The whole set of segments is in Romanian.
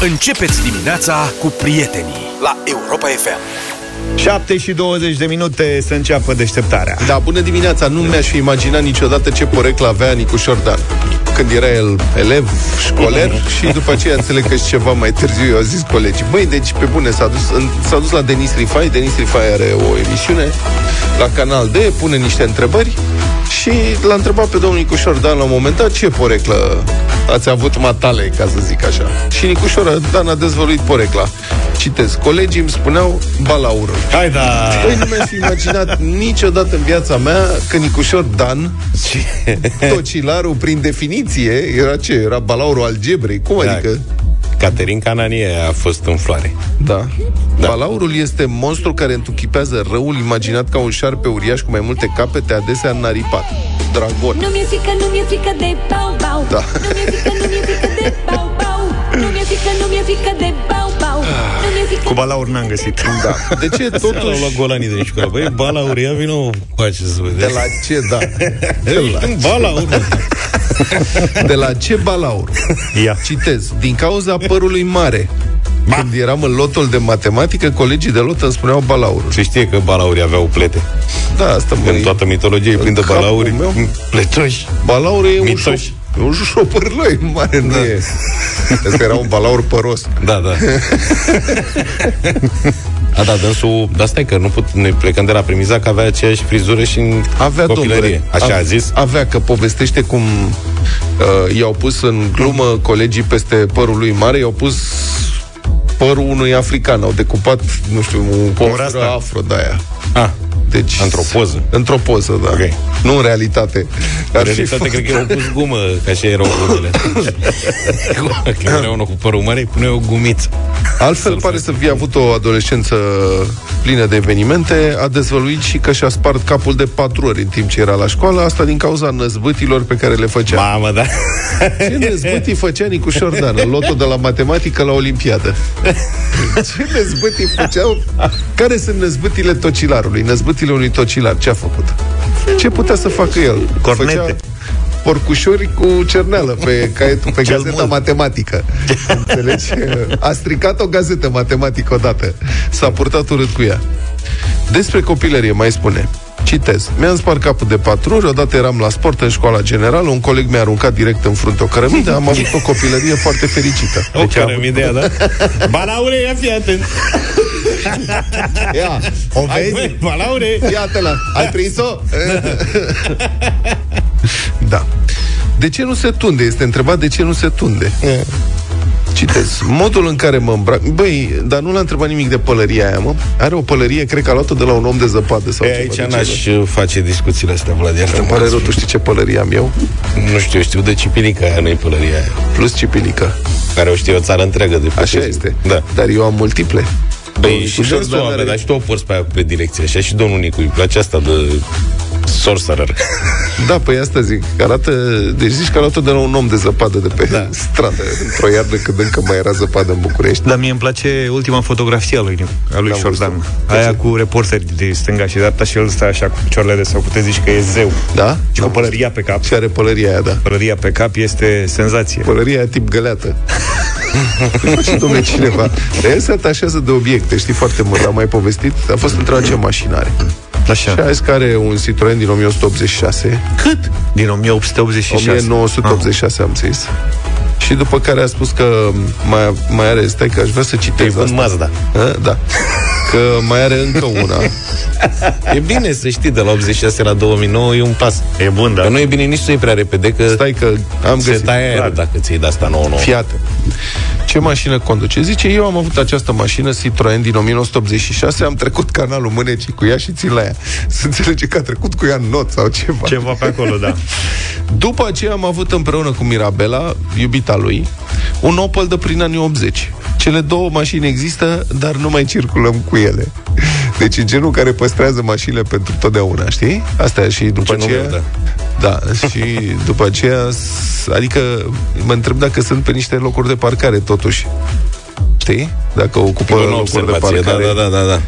Începeți dimineața cu prietenii la Europa FM. 7 și 20 de minute să înceapă deșteptarea. Da, bună dimineața! Nu mi-aș fi imaginat niciodată ce poreclă avea Nicușor Dan. Când era el elev, școler și după aceea înțeleg că și ceva mai târziu eu au zis colegii Băi, deci pe bune s-a dus, în, s-a dus la Denis Rifai Denis Rifai are o emisiune la Canal D, pune niște întrebări și l-a întrebat pe domnul Nicușor Dan la un moment dat ce poreclă ați avut matale, ca să zic așa. Și Nicușor Dan a dezvăluit porecla. Citez, colegii îmi spuneau balaură. Hai da! Păi nu mi-aș fi imaginat niciodată în viața mea că Nicușor Dan, tocilarul, prin definiție, era ce? Era balaurul algebrei. Cum Da. adică? Caterin Cananie a fost în floare. Da. da. Balaurul este monstru care întuchipează răul imaginat ca un șarpe uriaș cu mai multe capete, adesea înaripat. Dragon. Nu mi-e frică, nu mi-e frică de bau, bau Da. Nu mi-e frică, nu mi-e frică de bau, bau Nu mi-e frică, nu mi-e frică de bau, bau Nu mi-e frică Cu balaur n-am găsit. Da. De ce Totuși... L-au totuși... luat golanii de școală. Băi, bala uria, vină cu acest să De la ce, da. De la, Bala urmă. de la ce balaur? Ia. Citez. Din cauza părului mare. Când eram în lotul de matematică, colegii de lot îmi spuneau balaurul. Se știe că balaurii aveau plete. Da, asta mă... În toată mitologia e plin de capul balauri meu? pletoși. Balaurul e un, Mitoși. șop, e un șopârloi mare, nu e... Asta era un balaur păros. Da, da. A, da, dânsul... Dar stai că nu put... Noi plecăm de la premiza că avea aceeași frizură și în Avea, copilărie. domnule, Așa a ave- zis? Avea că povestește cum uh, i-au pus în glumă colegii peste părul lui mare, i-au pus părul unui african. Au decupat, nu știu, un contură rasta. afro de aia. Ah, Deci, Într-o poză? Într-o poză, da. Ok. Nu în realitate. în Ar fi realitate fost- cred că i-au pus gumă, ca așa erau glumele. Când era unul cu părul mare, îi pune o gumiță. Altfel pare să fie avut o adolescență plină de evenimente, a dezvăluit și că și-a spart capul de patru ori în timp ce era la școală, asta din cauza năzbâtilor pe care le făcea. Mamă, da. Ce năzbâtii făcea Nicușor Dan în lotul de la matematică la Olimpiadă? Ce năzbâtii făceau? Care sunt năzbâtile tocilarului? Năzbâtile unui tocilar, ce a făcut? Ce putea să facă el? Cornete. Făcea porcușori cu cerneală pe, caietul, pe Cel gazeta mult. matematică. Înțelegi? A stricat o gazetă matematică odată. S-a purtat urât cu ea. Despre copilărie mai spune Citez. Mi-am spart capul de patru ori, odată eram la sport în școala generală, un coleg mi-a aruncat direct în frunte o cărămidă, am avut o copilărie foarte fericită. O cărămidea, da? Balaure, ia fi atent. Ia, o Hai, vezi? băi, balaure. Iată-la, ai prins-o? da. De ce nu se tunde? Este întrebat de ce nu se tunde. Citez. Modul în care mă îmbrac... Băi, dar nu l-a întrebat nimic de pălăria aia, mă. Are o pălărie, cred că a luat-o de la un om de zăpadă sau Pe ceva aici de n-aș genul. uh, face discuțiile astea, Vlad, iartă Îmi pare rău, tu știi ce pălărie am eu? Nu știu, știu de cipilica aia, nu-i pălăria aia. Plus cipilică. Care o știe o țară întreagă de Așa profesii. este. Da. Dar eu am multiple. Păi Domnul și Nicușor dânsul Dan are, are- dar și tu o porți pe aia pe direcție, așa și domnul Nicu, îi place asta de sorcerer. Da, păi asta zic. Că arată, deci zici că a luat-o de la un om de zăpadă de pe da. stradă, într-o iarnă când încă mai era zăpadă în București. Dar mie îmi place ultima fotografie a lui, a lui N-am Șordan. văzut. Aia cu reporteri de stânga și dreapta și el stă așa cu picioarele de sau puteți zici că e zeu. Da? Și cu pălăria pe cap. Și are pălăria aia, da. Pălăria pe cap este senzație. Pălăria aia tip găleată. Îi face domnule cineva. Dar el se atașează de obiecte, știi foarte mult, am mai povestit. A fost întrebat ce mașină are. Și Așa. a zis că are un Citroen din 1186. Cât? Din 1886. 1986 am zis. Și după care a spus că mai, mai are, stai că aș vrea să Îi citez vând asta. Mazda. A, Da. Că mai are încă una. E bine să știi, de la 86 la 2009 e un pas. E bun, da. Dar nu e bine nici să iei prea repede, că Stai că am se găsit. taie aerul dacă ți-ai de asta 99. Fiată. Ce mașină conduce? Zice, eu am avut această mașină Citroen din 1986, am trecut canalul mânecii cu ea și țin la ea. Se înțelege că a trecut cu ea în not sau ceva. Ceva pe acolo, da. După aceea am avut împreună cu Mirabela, iubita lui, un Opel de prin anii 80. Cele două mașini există, dar nu mai circulăm cu ele. Deci e genul care păstrează mașinile pentru totdeauna, știi? Asta e și după Ce aceea... nume, Da, și după aceea, s- adică mă întreb dacă sunt pe niște locuri de parcare, totuși. Știi? Dacă ocupă Bună locuri de observație, da, parcare. da, da, da, da.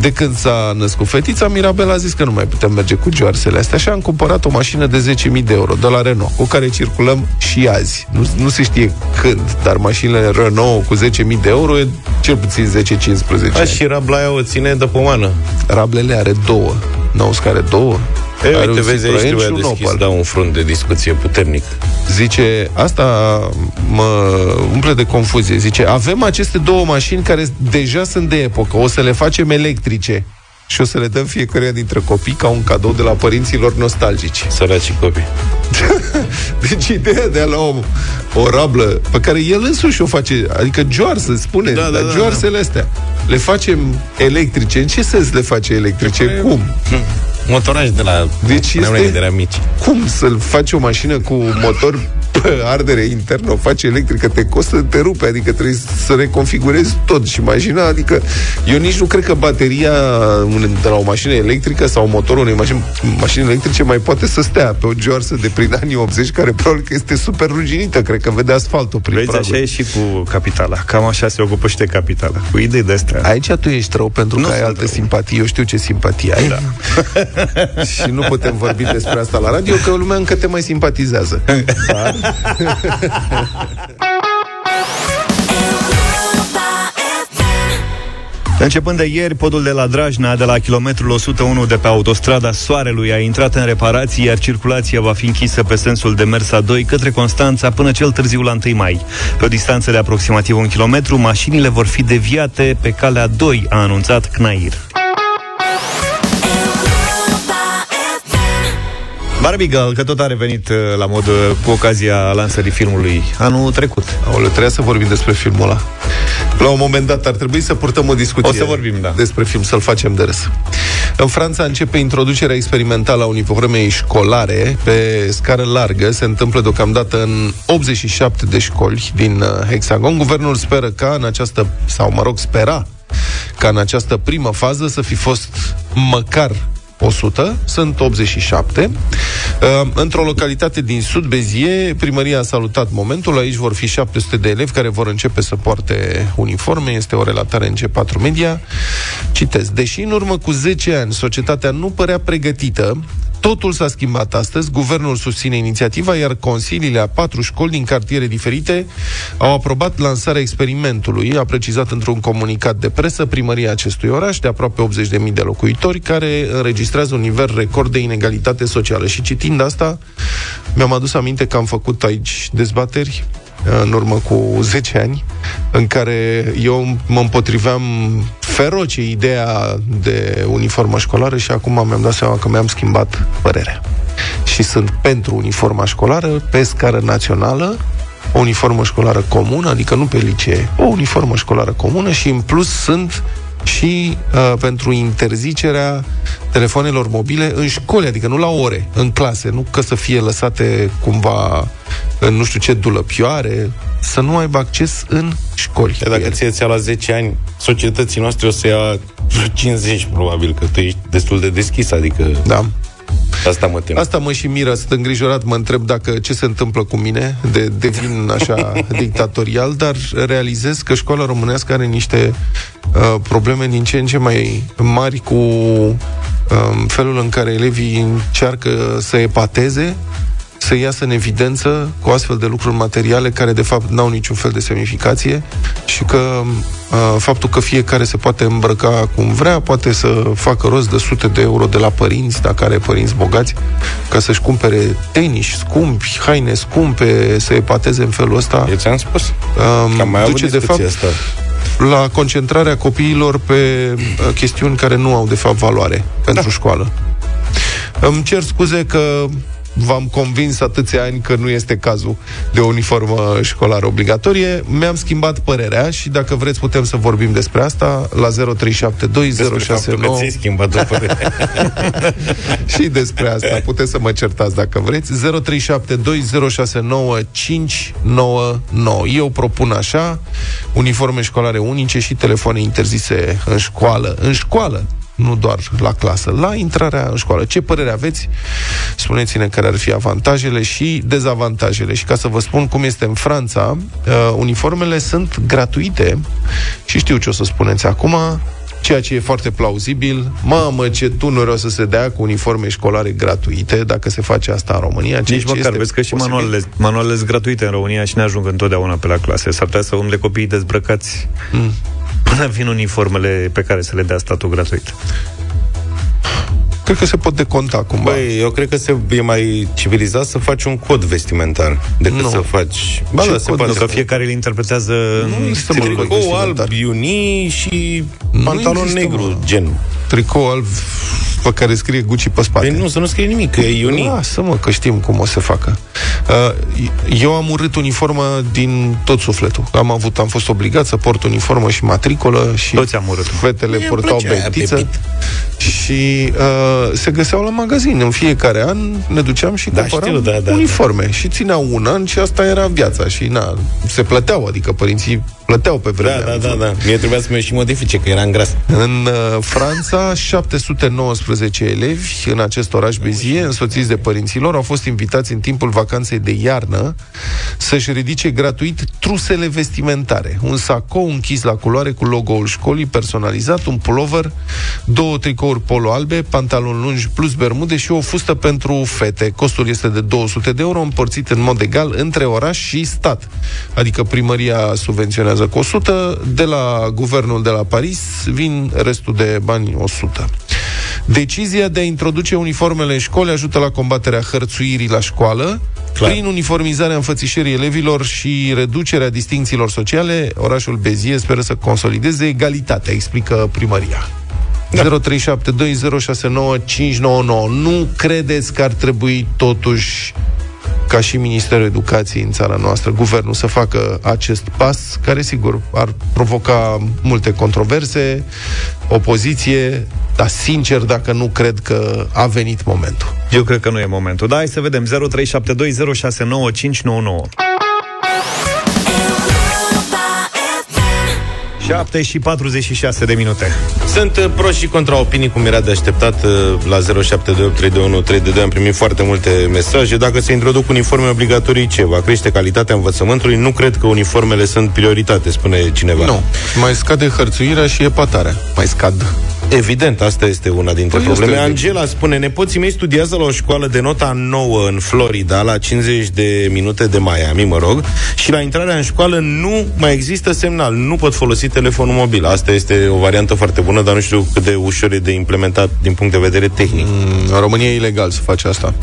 De când s-a născut fetița, Mirabel a zis că nu mai putem merge cu joarsele astea și am cumpărat o mașină de 10.000 de euro de la Renault, cu care circulăm și azi. Nu, nu se știe când, dar mașinile Renault cu 10.000 de euro e cel puțin 10-15 Da, ani. și rabla aia o ține de pomană. Rablele are două. N-auzi că are două? E, are uite, un vezi, aici Citroen trebuia și un deschis, Opel. da, un front de discuție puternic. Zice, asta mă umple de confuzie. Zice, avem aceste două mașini care deja sunt de epocă, o să le facem electrice și o să le dăm fiecare dintre copii ca un cadou de la părinților nostalgici. Săraci copii. Deci ideea de a lua o, o rablă pe care el însuși o face, adică joarsă, spune, Da, da, da, dar da, joarsele astea, le facem electrice. În ce sens le face electrice? Păi, Cum? Motoraj de la Deci puneam este- de la mici. Cum să-l faci o mașină cu motor pe ardere internă, o faci electrică, te costă, te rupe, adică trebuie să reconfigurezi tot și mașina, adică eu nici nu cred că bateria une- de la o mașină electrică sau motorul unei mașini, mașini electrice mai poate să stea pe o geoarsă de prin anii 80, care probabil că este super ruginită, cred că vede asfaltul prin Vezi, praguri. așa e și cu capitala. Cam așa se ocupă și de capitala. Cu idei de astea. Aici tu ești rău pentru Nu că ai sunt alte rău. simpatii. Eu știu ce simpatie ai. Da. și nu putem vorbi despre asta la radio, că lumea încă te mai simpatizează. Dar Începând de ieri, podul de la Drajna, de la kilometrul 101 de pe autostrada Soarelui, a intrat în reparații, iar circulația va fi închisă pe sensul de mers A2 către Constanța până cel târziu la 1 mai. Pe o distanță de aproximativ un kilometru, mașinile vor fi deviate pe calea 2, a anunțat CNAIR. Barbie Girl, că tot a revenit uh, la mod uh, cu ocazia lansării filmului anul trecut. Aoleu, trebuia să vorbim despre filmul ăla. La un moment dat ar trebui să purtăm o discuție O să vorbim, da. despre film, să-l facem de râs. În Franța începe introducerea experimentală a uniformei școlare pe scară largă. Se întâmplă deocamdată în 87 de școli din uh, Hexagon. Guvernul speră ca în această, sau mă rog, spera ca în această primă fază să fi fost măcar 100, sunt 87. Uh, Într-o localitate din sud Bezie, primăria a salutat momentul. Aici vor fi 700 de elevi care vor începe să poarte uniforme. Este o relatare în C4 Media. Citez. Deși în urmă cu 10 ani societatea nu părea pregătită, Totul s-a schimbat astăzi, guvernul susține inițiativa, iar consiliile a patru școli din cartiere diferite au aprobat lansarea experimentului, a precizat într-un comunicat de presă primăria acestui oraș de aproape 80.000 de locuitori, care înregistrează un nivel record de inegalitate socială. Și citind asta, mi-am adus aminte că am făcut aici dezbateri în urmă cu 10 ani, în care eu mă împotriveam feroce ideea de uniformă școlară și acum mi-am dat seama că mi-am schimbat părerea. Și sunt pentru uniforma școlară pe scară națională, o uniformă școlară comună, adică nu pe licee, o uniformă școlară comună și în plus sunt și uh, pentru interzicerea telefonelor mobile în școli, adică nu la ore, în clase, nu că să fie lăsate cumva în nu știu ce dulăpioare, să nu aibă acces în școli. Că dacă ție ți-a la 10 ani, societății noastre o să ia 50, probabil, că tu ești destul de deschis, adică Da. asta mă tem. Asta mă și miră, sunt îngrijorat, mă întreb dacă ce se întâmplă cu mine, de devin așa dictatorial, dar realizez că școala românească are niște uh, probleme din ce în ce mai mari cu uh, felul în care elevii încearcă să epateze, să iasă în evidență cu astfel de lucruri materiale care de fapt n-au niciun fel de semnificație și că uh, faptul că fiecare se poate îmbrăca cum vrea, poate să facă rost de sute de euro de la părinți, dacă are părinți bogați, ca să-și cumpere tenis scumpi, haine scumpe, să epateze în felul ăsta. Eu ți-am spus. Um, Că am mai avut duce de discuția fapt asta. La concentrarea copiilor pe uh, chestiuni care nu au de fapt valoare pentru da. școală. Îmi cer scuze că v-am convins atâția ani că nu este cazul de o uniformă școlară obligatorie. Mi-am schimbat părerea și dacă vreți putem să vorbim despre asta la 0372 Despre faptul că 069 ți-ai schimbat o părere. și despre asta. Puteți să mă certați dacă vreți. 0372069599. Eu propun așa, uniforme școlare unice și telefoane interzise în școală. În școală. Nu doar la clasă, la intrarea în școală. Ce părere aveți? Spuneți-ne care ar fi avantajele și dezavantajele. Și ca să vă spun cum este în Franța, uh, uniformele sunt gratuite și știu ce o să spuneți acum, ceea ce e foarte plauzibil. Mamă, ce tunuri o să se dea cu uniforme școlare gratuite dacă se face asta în România. ceea Nici ce măcar, este vezi că și posibil. manualele, manualele sunt gratuite în România și ne ajung întotdeauna pe la clase. S-ar putea să umble copiii dezbrăcați Mm. Până vin uniformele pe care să le dea statul gratuit. Cred că se pot deconta cumva. Băi, eu cred că se, e mai civilizat să faci un cod vestimentar decât Nu. să faci... Ba Ce da, se cod poate. Că fiecare îl interpretează Nu în există, mă, stilul lui. cod Tricou alb, vestimentar. iunii și Nu pantalon există, negru, mă. gen. Tricou alb pe care scrie Gucci pe spate. Păi nu, să nu scrie nimic, că e iunii. Lasă mă, că știm cum o să facă. Uh, Eu am urât uniformă din tot sufletul. Am avut, am fost obligat să port uniformă și matricolă și Toți am urât. fetele Mie îmi purtau plăcea aia, bentiță Pepit. și uh, se găseau la magazin. În fiecare an ne duceam și Da, cumpăram știu, da, da, uniforme. Și țineau un an și asta era viața. Și na, se plăteau, adică părinții plăteau pe vremea. Da, da, da, da. Mie trebuia să mă și modifice, că eram gras. În uh, Franța, 719 elevi în acest oraș Bezie, însoțiți de părinților, au fost invitați în timpul vacanței de iarnă să-și ridice gratuit trusele vestimentare. Un sacou închis la culoare cu logo-ul școlii personalizat, un pullover, două tricouri polo albe, pantaloni lungi plus bermude și o fustă pentru fete. Costul este de 200 de euro, împărțit în mod egal între oraș și stat. Adică primăria subvenționează cu 100, de la guvernul de la Paris vin restul de bani 100. Decizia de a introduce uniformele în școli ajută la combaterea hărțuirii la școală, Clar. prin uniformizarea înfățișării elevilor și reducerea distincțiilor sociale, orașul Bezie speră să consolideze egalitatea, explică primăria. Da. 0372069599. Nu credeți că ar trebui totuși ca și Ministerul Educației în țara noastră, guvernul să facă acest pas, care sigur ar provoca multe controverse, opoziție, dar sincer, dacă nu cred că a venit momentul. Eu cred că nu e momentul. Da, hai să vedem. 0372069599. 7 și 46 de minute. Sunt uh, pro și contra opinii, cum era de așteptat uh, la 07283132. Am primit foarte multe mesaje. Dacă se introduc uniforme obligatorii, ce? Va crește calitatea învățământului? Nu cred că uniformele sunt prioritate, spune cineva. Nu. Mai scade hărțuirea și epatarea. Mai scad. Evident, asta este una dintre Păi, probleme. este Angela spune, nepoții mei studiază la o școală de nota 9 în Florida, la 50 de minute de Miami, mă rog, și la intrarea în școală nu mai există semnal, nu pot folosi telefonul mobil. Asta este o variantă foarte bună, dar nu știu cât de ușor e de implementat din punct de vedere tehnic. În România e ilegal să faci asta.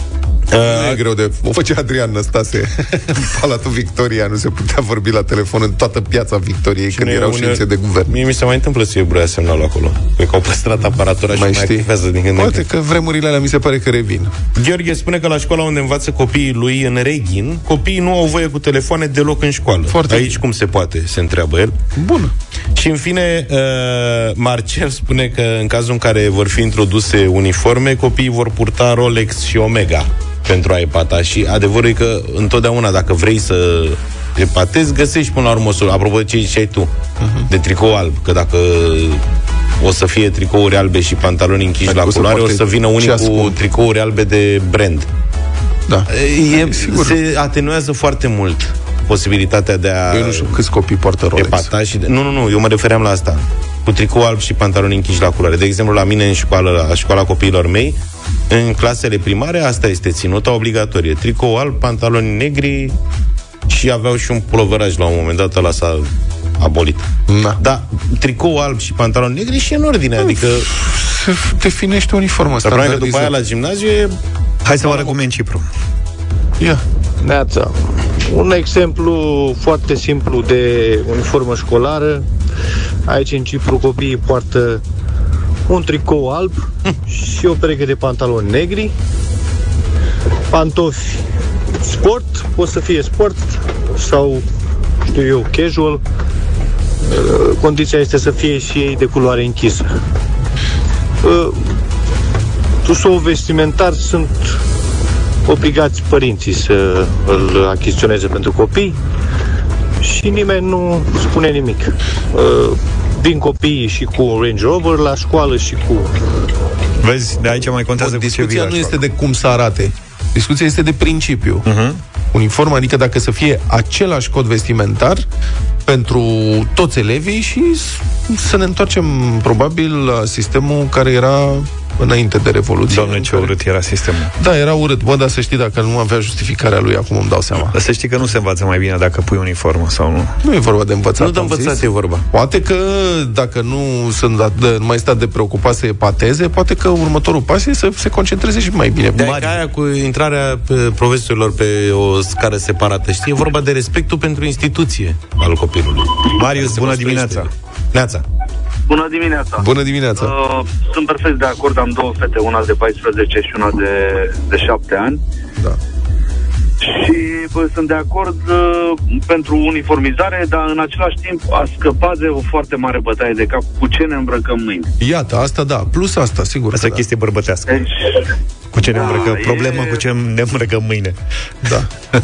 Uh, Nu e greu de... O făcea Adrian Năstase în Palatul Victoria. Nu se putea vorbi la telefon în toată piața Victoriei când Cine- erau uneori- ședințe de guvern. Mie mi se mai întâmplă să iebruia semnalul acolo. Cred că au păstrat aparatura și Mai mai știi? activează din când în Poate când. că vremurile alea mi se pare că revin. Gheorghe spune că la școala unde învață copiii lui în Reghin, copiii nu au voie cu telefoane deloc în școală. Foarte Aici bine. cum se poate, se întreabă el. Bun. Și în fine, uh, Marcel spune că în cazul în care vor fi introduse uniforme, copiii vor purta Rolex și Omega pentru a epata. Și adevărul e că întotdeauna dacă vrei să epatezi, găsești până la urmă o sol- Apropo de ce ziceai tu, Mhm. de tricou alb, că dacă o să fie tricouri albe și pantaloni închiși Adică la o să culoare, o poarte să vină unii ceas cu scump. tricouri albe de brand. Da. E, Sigur. se atenuează foarte mult posibilitatea de a Eu nu știu câți copii poartă Rolex. epata și... De... Nu, nu, nu, eu mă refeream la asta. Cu tricou alb și pantaloni închiși la culoare. De exemplu, la mine în școală, la școala copiilor mei, în clasele primare, asta este ținuta obligatorie. Tricou alb, pantaloni negri și aveau și un puloveraj la un moment dat, ăla s-a abolit. Da. Da, tricou alb și pantaloni negri și în ordine, adică Se definește uniformă problema e că după aia standardizată. la gimnaziu e Hai să vă arăt cum e în Cipru. Ia. Neața. Un exemplu foarte simplu de uniformă școlară. Aici în Cipru copiii poartă un tricou alb și o pereche de pantaloni negri, pantofi sport, pot să fie sport sau, știu eu, casual. Uh, Condiția este să fie și ei de culoare închisă. Uh, Tusou vestimentar sunt obligați părinții să îl achiziționeze pentru copii și nimeni nu spune nimic. Uh, vin copiii și cu un Range Rover la școală și cu... Vezi, de aici mai contează Bun, cu ce vii discuția la nu școală. este de cum să arate. Discuția este de principiu. Mhm. Uniform, adică dacă să fie același cod vestimentar pentru toți elevii și s- să ne întoarcem probabil la sistemul care era înainte de Revoluție. Doamne, în ce care- urât era sistemul. Da, era urât. Bă, dar să știi, dacă nu avea justificarea lui, acum îmi dau seama. Dar să știi că nu se învață mai bine dacă pui uniformă sau nu. Nu e vorba de învățat. Nu de am învățat zis. e vorba. Poate că dacă nu sunt dat de, nu mai stat de preocupat să epateze, poate că următorul pas e să se concentreze și mai bine. De Mari. aia cu intrarea pe profesorilor pe o scară separată, știi? E vorba de respectul pentru instituție al copilului. Marius, Se bună construiește. dimineața! Neața. Bună dimineața! Bună dimineața! Uh, sunt perfect de acord, am două fete, una de 14 și una de, de 7 ani. Da. Și bă, sunt de acord uh, pentru uniformizare, dar în același timp a scăpat de o foarte mare bătaie de cap cu ce ne îmbrăcăm mâine. Iată, asta da. Plus asta, sigur Asta e că chestie bărbătească. Deci, Cu ce ne Da, îmbrăcăm? e- Problema cu ce ne îmbrăcăm mâine. da.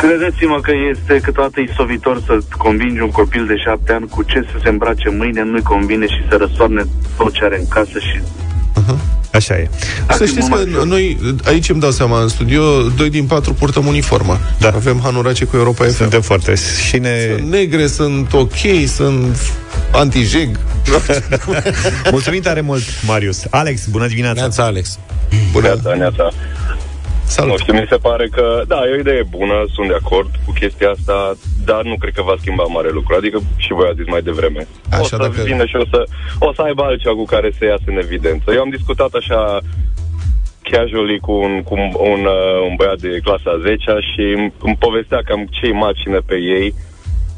da. credeți-mă că este câteodată isovitor să convingi un copil de 7 ani cu ce să se îmbrace mâine, nu-i convine și să răsoarne tot ce are în casă și Așa e. Să știți că mult mai noi, aici îmi dau seama, în studio, doi din patru purtăm uniformă. Da. Avem Hanurace cu Europa FM. Suntem foarte... Și ne... Sunt negre, sunt ok, sunt anti-jeg. Mulțumim tare mult, Marius. Alex, bună dimineața! Neața, Alex. Bună. Neața, neața. Nu Salut. știu, mi se pare că, da, e o idee bună, sunt de acord cu chestia asta, dar nu cred că va schimba mare lucru. Adică și voi ați zis mai devreme. Așa, o să dacă- vină și o să, o să aibă altceva cu care să iasă în evidență. Eu am discutat așa casually cu un, cu un, un, uh, un băiat de clasa 10 și îmi, îmi povestea cam ce imagine pe ei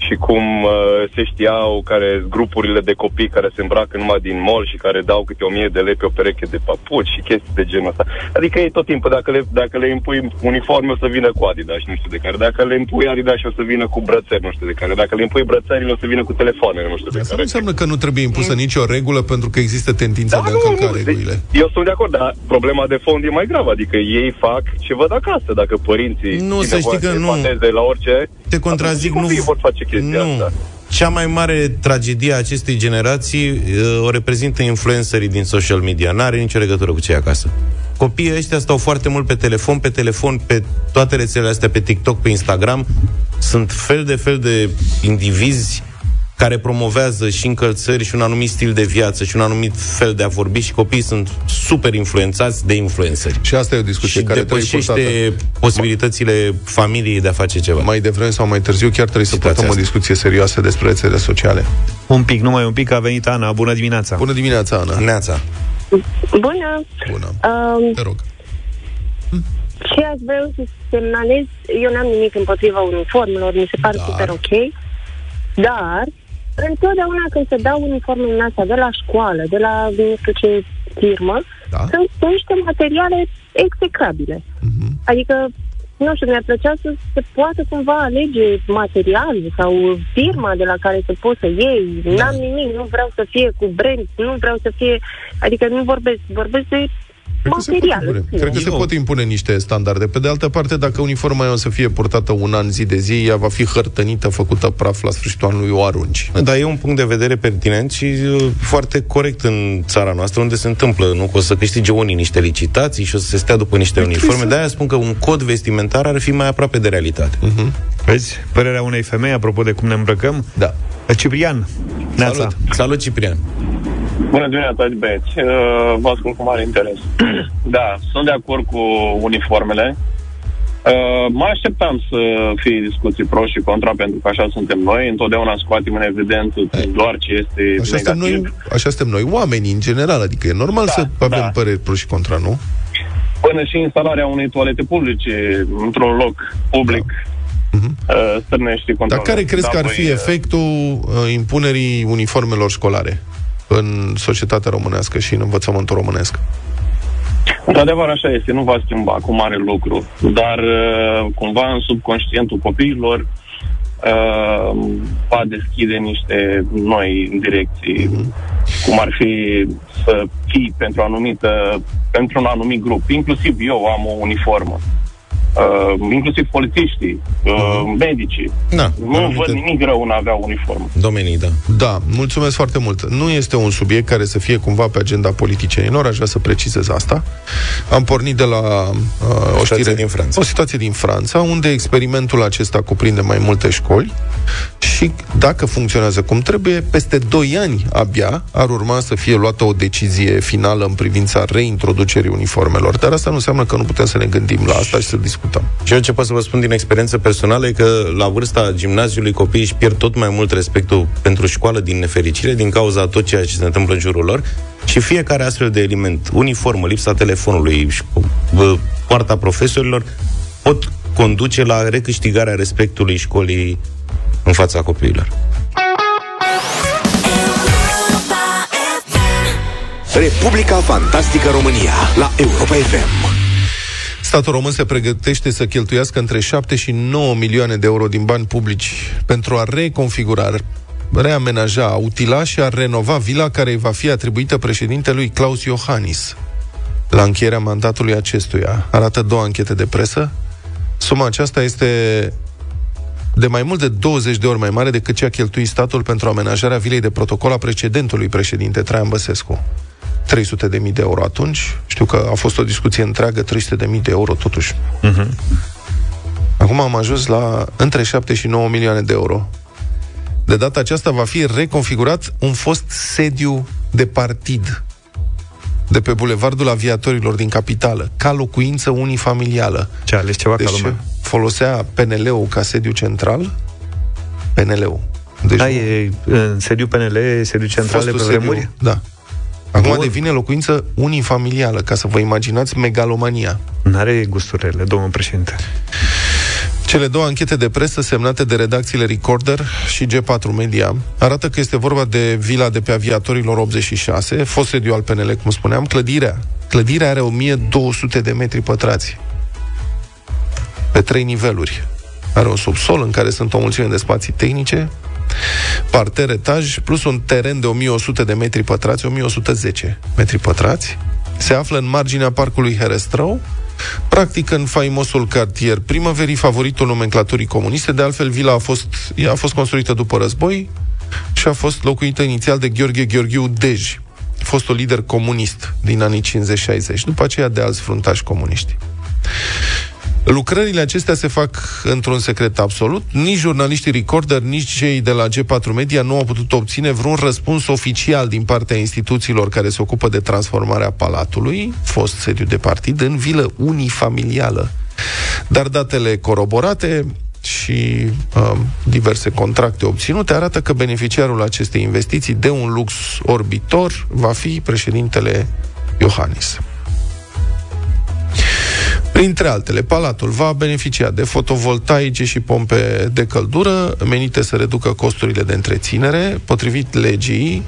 și cum uh, se știau care grupurile de copii care se îmbracă numai din mall și care dau câte o mie de lei pe o pereche de papuci și chestii de genul ăsta. Adică ei tot timpul, dacă le, dacă le impui uniforme, o să vină cu Adidas, nu știu de care. Dacă le impui Adidas, o să vină cu brățări, nu știu de care. Dacă le impui brățările, o să vină cu telefoane, nu știu de Asta nu care. înseamnă că nu trebuie impusă nicio regulă pentru că există tendința de a încălca regulile. Deci, eu sunt de acord, dar problema de fond e mai gravă. Adică ei fac ce văd acasă. Dacă părinții Nu, țin să nevoie știi că să nu. epateze la orice, Te contrazic, atunci nu... copiii vor face chestia nu. asta. Cea mai mare tragedie a acestei generații uh, o reprezintă influencerii din social media. N-are nicio legătură cu cei acasă. Copiii ăștia stau foarte mult pe telefon, pe telefon, pe toate rețelele astea, pe TikTok, pe Instagram. Sunt fel de fel de indivizi care promovează și încălțări și un anumit stil de viață și un anumit fel de a vorbi și copiii sunt super influențați de influenceri. Și asta e o discuție Și care trebuie purtată. depășește posibilitățile familiei de a face ceva. Mai devreme sau mai târziu chiar trebuie să Situația purtăm o asta. discuție serioasă despre rețelele sociale. Un pic, numai un pic, a venit Ana. Bună dimineața! Bună dimineața, Ana. Neața. Bună! Bună. Um, Te rog. ce aș vrea să semnalez, eu n-am nimic împotriva uniformelor, mi se pare Dar? super ok, dar întotdeauna când se dau uniformele în astea de la școală, de la nu știu ce firmă, Da? sunt niște materiale execrabile. Mhm. Adică, nu știu, mi-ar plăcea să se poată cumva alege materialul sau firma de la care să poți să iei. Da. N-am nimic, nu vreau să fie cu brand, nu vreau să fie... Adică nu vorbesc, vorbesc de Cred că, se pot material. impune. în sine. Cred că se Eu- pot impune niște standarde. Pe de altă parte, dacă uniforma aia o să fie purtată un an zi de zi, ea va fi hărtănită, făcută praf la sfârșitul anului, o arunci. Dar e un punct de vedere pertinent și uh, foarte corect în țara noastră, unde se întâmplă, nu? Că o să câștige unii niște licitații și o să se stea după niște uniforme. De-aia spun că un cod vestimentar ar fi mai aproape de realitate. Vezi? Părerea unei femei, apropo de cum ne îmbrăcăm. Da. Ciprian, Neața. Salut! Salut, Ciprian! Bună dimineața, băieți. Uh, Vă ascult cu mare interes. da, sunt de acord cu uniformele. Uh, mă așteptam să fie discuții pro și contra, pentru că așa suntem noi. Întotdeauna scoatem în evidență doar ce este Așa suntem, negativ. noi, așa suntem noi, oamenii, în general. Adică e normal Da, să avem da. păreri pro și contra, nu? Până și instalarea unei toalete publice într-un loc public uh, stârnește contra. Dar care crezi că ar fi efectul uh, impunerii uniformelor școlare în societatea românească și în învățământul românesc? Într-adevăr, așa este, nu va schimba cu mare lucru, dar uh, cumva în subconștientul copiilor uh, va deschide niște noi direcții, cum ar fi să fii pentru, o anumită, pentru un anumit grup. Inclusiv eu am o uniformă. Uh, inclusiv polițiștii, uh, medicii. Da, Nu anumite- văd nimic rău în a avea uniformă. Domenii, da. Da, mulțumesc foarte mult. Nu este un subiect care să fie cumva pe agenda politicienilor, aș vrea să precizez asta. Am pornit de la uh, o situație știre din Franța. O situație din Franța, unde experimentul acesta cuprinde mai multe școli și dacă funcționează cum trebuie, peste 2 ani abia ar urma să fie luată o decizie finală în privința reintroducerii uniformelor. Dar asta nu înseamnă că nu putem să ne gândim la asta și să discutăm. Și eu ce pot să vă spun din experiență personală e că la vârsta gimnaziului copiii își pierd tot mai mult respectul pentru școală din nefericire, din cauza a tot ceea ce se întâmplă în jurul lor și fiecare astfel de element, uniformă, lipsa telefonului, șco- bă, poarta profesorilor, pot conduce la recâștigarea respectului școlii în fața copiilor. Republica Fantastică România la Europa FM. Statul român se pregătește să cheltuiască între 7 și 9 milioane de euro din bani publici pentru a reconfigura, reamenaja, a utila și a renova vila care îi va fi atribuită președintelui Claus Iohannis. La încheierea mandatului acestuia, arată două anchete de presă, suma aceasta este de mai mult de 20 de ori mai mare decât ce a cheltuit statul pentru amenajarea vilei de protocol a precedentului președinte Traian Băsescu. 300 de mii de euro atunci. Știu că a fost o discuție întreagă, 300 de mii de euro totuși. Uh-huh. Acum am ajuns la între 7 și 9 milioane de euro. De data aceasta va fi reconfigurat un fost sediu de partid de pe Bulevardul Aviatorilor din capitală, ca locuință unifamilială. Ce a ales ceva ca Deci lumea. folosea PNL-ul ca sediu central. PNL-ul. Deci Da, nu- e în sediu PNL, e sediu central de pe fostul vremuri? sediu, Da. Acum Bun. devine locuință unifamilială, ca să vă imaginați megalomania. N-are gusturile, domnul președinte. Cele două anchete de presă semnate de redacțiile Recorder și G4 Media arată că este vorba de vila de pe aviatorilor 86, fost sediu al PNL, cum spuneam, clădirea. Clădirea are 1200 de metri pătrați. Pe trei niveluri. Are un subsol în care sunt o mulțime de spații tehnice, parter, etaj, plus un teren de 1100 de metri pătrați, 1110 metri pătrați. Se află în marginea parcului Herestrău, practic în faimosul cartier primăverii, favoritul nomenclaturii comuniste. De altfel, vila a fost, ea a fost construită după război și a fost locuită inițial de Gheorghe Gheorghiu Dej, fostul lider comunist din anii 50-60, după aceea de alți fruntași comuniști. Lucrările acestea se fac într-un secret absolut. Nici jurnaliștii Recorder, nici cei de la G4 Media nu au putut obține vreun răspuns oficial din partea instituțiilor care se ocupă de transformarea palatului, fost sediu de partid, în vilă unifamilială. Dar datele coroborate și uh, diverse contracte obținute arată că beneficiarul acestei investiții de un lux orbitor va fi președintele Iohannis. Printre altele, palatul va beneficia de fotovoltaice și pompe de căldură menite să reducă costurile de întreținere. Potrivit legii,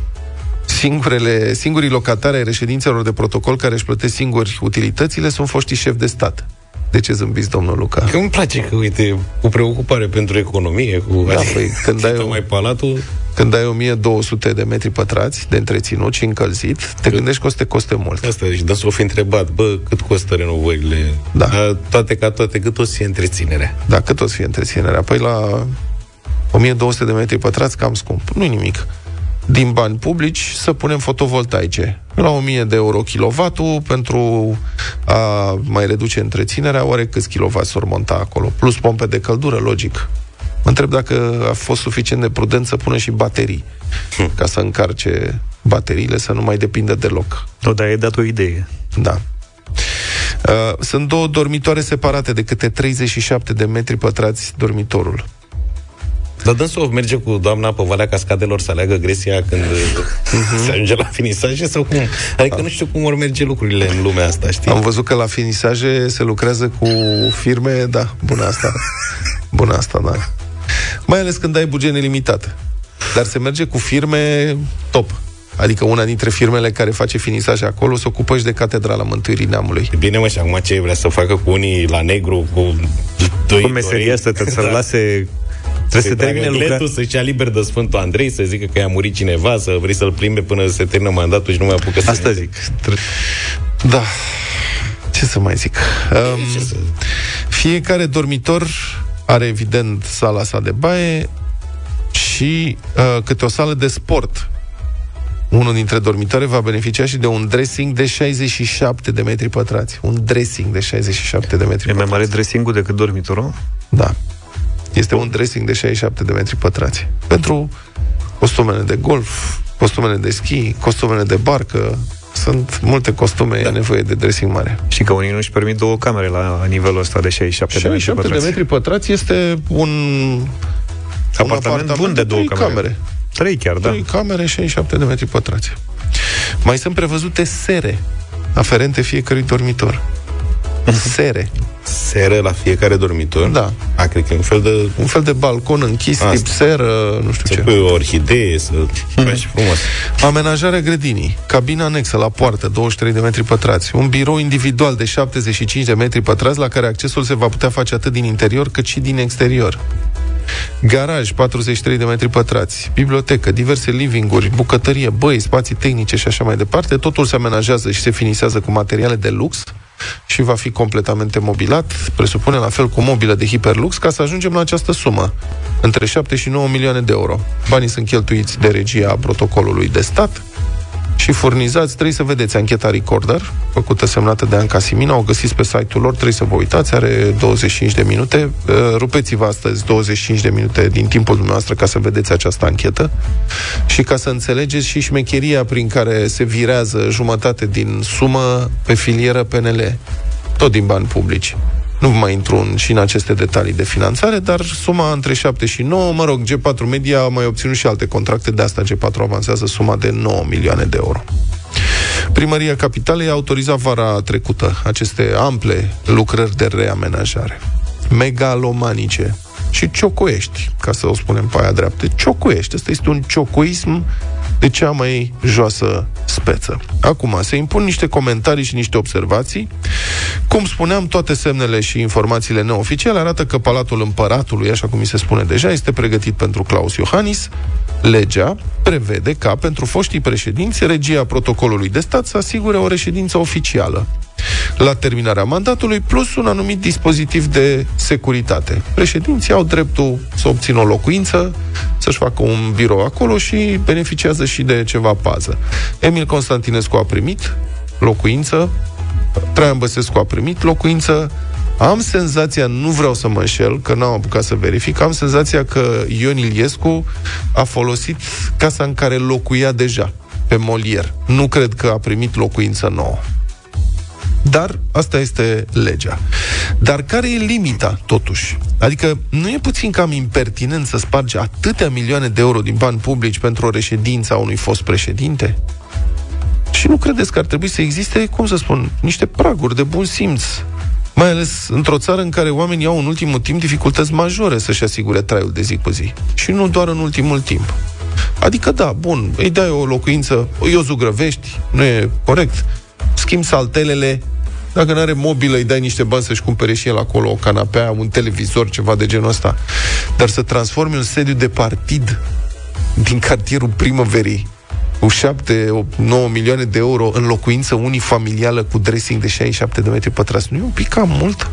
singurele, singurii locatari ai reședințelor de protocol care își plătesc singuri utilitățile sunt foștii șefi de stat. De ce zâmbiți, domnul Luca? Că îmi place că, uite, cu preocupare pentru economie, cu... Da, păi, când ai, o, mai palatul, când ai 1200 de metri pătrați de întreținut și încălzit, te gândești că o să te coste mult. asta, deci dânsul o fi întrebat, bă, cât costă renovările? Da. A, toate ca toate, cât o să fie întreținerea? Da, cât o să fie întreținerea? Păi la 1200 de metri pătrați, cam scump. Nu nimic. Din bani publici să punem fotovoltaice. La 1000 de euro kilowattul pentru a mai reduce întreținerea, oare câți kilowatt s-or monta acolo? Plus pompe de căldură, logic. Mă întreb dacă a fost suficient de prudent să pună și baterii, ca să încarce bateriile, să nu mai depindă deloc. O, dar ai dat o idee. Da. Uh, sunt două dormitoare separate de câte 37 de metri pătrați dormitorul. Dar dânsul merge cu doamna pe Valea Cascadelor să aleagă Grecia când se ajunge la finisaje sau cum? Adică nu știu cum vor merge lucrurile în lumea asta, știi? Am văzut că la finisaje se lucrează cu firme, da, bună asta. Bună asta, da. Mai ales când ai buget nelimitat. Dar se merge cu firme top. Adică una dintre firmele care face finisaje acolo se ocupă și de Catedrala Mântuirii Neamului. E bine, mă, și acum ce vrea să facă cu unii la negru, cu doi Cu meseria asta, Da. să-l lase... Trebuie să termine lucrarea. lucrarea. să-și ia liber de Sfântul Andrei, să zică că i-a murit cineva, să vrei să-l plimbe până se termină mandatul și nu mai apucă să... Asta zic. Da. Ce să mai zic? Um, Fiecare dormitor are evident sala sa de baie și uh, câte o sală de sport. Unul dintre dormitoare va beneficia și de un dressing de 67 de metri pătrați. Un dressing de 67 de metri E mai pătrați. mare dressing decât dormitorul? Da. Este un dressing de 67 de metri pătrați. Pentru costumele de golf, costumele de schi, costumele de barcă, sunt multe costume, da. e nevoie de dressing mare. Și că unii nu-și permit două camere la nivelul ăsta de 67, 67 de de metri metri pătrați este un, Apartament bun de două trei camere. camere. Trei chiar, da. Trei camere, 67 de metri pătrați. Mai sunt prevăzute sere aferente fiecărui dormitor. Sere. Seră la fiecare dormitor? Da. A, cred că e un fel de... Un fel de balcon închis, Asta. tip seră, nu știu Să ce. pui o orhidee, să faci frumos. Amenajarea grădinii, cabina anexă la poartă, 23 de metri pătrați, un birou individual de 75 de metri pătrați la care accesul se va putea face atât din interior cât și din exterior. Garaj, 43 de metri pătrați, bibliotecă, diverse livinguri, bucătărie, băi, spații tehnice și așa mai departe, totul se amenajează și se finisează cu materiale de lux și va fi completamente mobilat, presupune la fel cu mobilă de hiperlux, ca să ajungem la această sumă, între 7 și 9 milioane de euro. Banii sunt cheltuiți de regia protocolului de stat, și furnizați, trebuie să vedeți ancheta Recorder, făcută semnată de Anca Simina, o găsiți pe site-ul lor, trebuie să vă uitați, are 25 de minute. Uh, Rupeți-vă astăzi 25 de minute din timpul dumneavoastră ca să vedeți această anchetă și ca să înțelegeți și șmecheria prin care se virează jumătate din sumă pe filieră PNL, tot din bani publici. Nu mai intru în, și în aceste detalii de finanțare, dar suma între 7 și 9, mă rog, G4 Media a mai obținut și alte contracte, de asta G4 avansează suma de 9 milioane de euro. Primăria Capitalei a autorizat vara trecută aceste ample lucrări de reamenajare. Megalomanice și ciocoiești, ca să o spunem pe aia dreaptă. Ciocoiești. Ăsta este un ciocoism de cea mai joasă speță. Acum, se impun niște comentarii și niște observații. Cum spuneam, toate semnele și informațiile neoficiale arată că Palatul Împăratului, așa cum mi se spune deja, este pregătit pentru Claus Iohannis. Legea prevede ca pentru foștii președinți regia protocolului de stat să asigure o reședință oficială la terminarea mandatului, plus un anumit dispozitiv de securitate. Președinții au dreptul să obțină o locuință, să-și facă un birou acolo și beneficiază și de ceva pază. Emil Constantinescu a primit locuință, Traian Băsescu a primit locuință, am senzația, nu vreau să mă înșel, că n-am apucat să verific, am senzația că Ion Iliescu a folosit casa în care locuia deja, pe Molier. Nu cred că a primit locuință nouă. Dar asta este legea. Dar care e limita, totuși? Adică nu e puțin cam impertinent să spargi atâtea milioane de euro din bani publici pentru o reședință a unui fost președinte? Și nu credeți că ar trebui să existe, cum să spun, niște praguri de bun simț? Mai ales într-o țară în care oamenii au în ultimul timp dificultăți majore să-și asigure traiul de zi cu zi. Și nu doar în ultimul timp. Adică da, bun, îi dai o locuință, îi o zugrăvești, nu e corect, schimbi saltelele, dacă nu are mobilă, îi dai niște bani să-și cumpere și el acolo o canapea, un televizor, ceva de genul ăsta. Dar să transformi un sediu de partid din cartierul primăverii cu 7, 9 milioane de euro în locuință unifamilială cu dressing de 67 de metri pătrați, nu e un pic cam mult?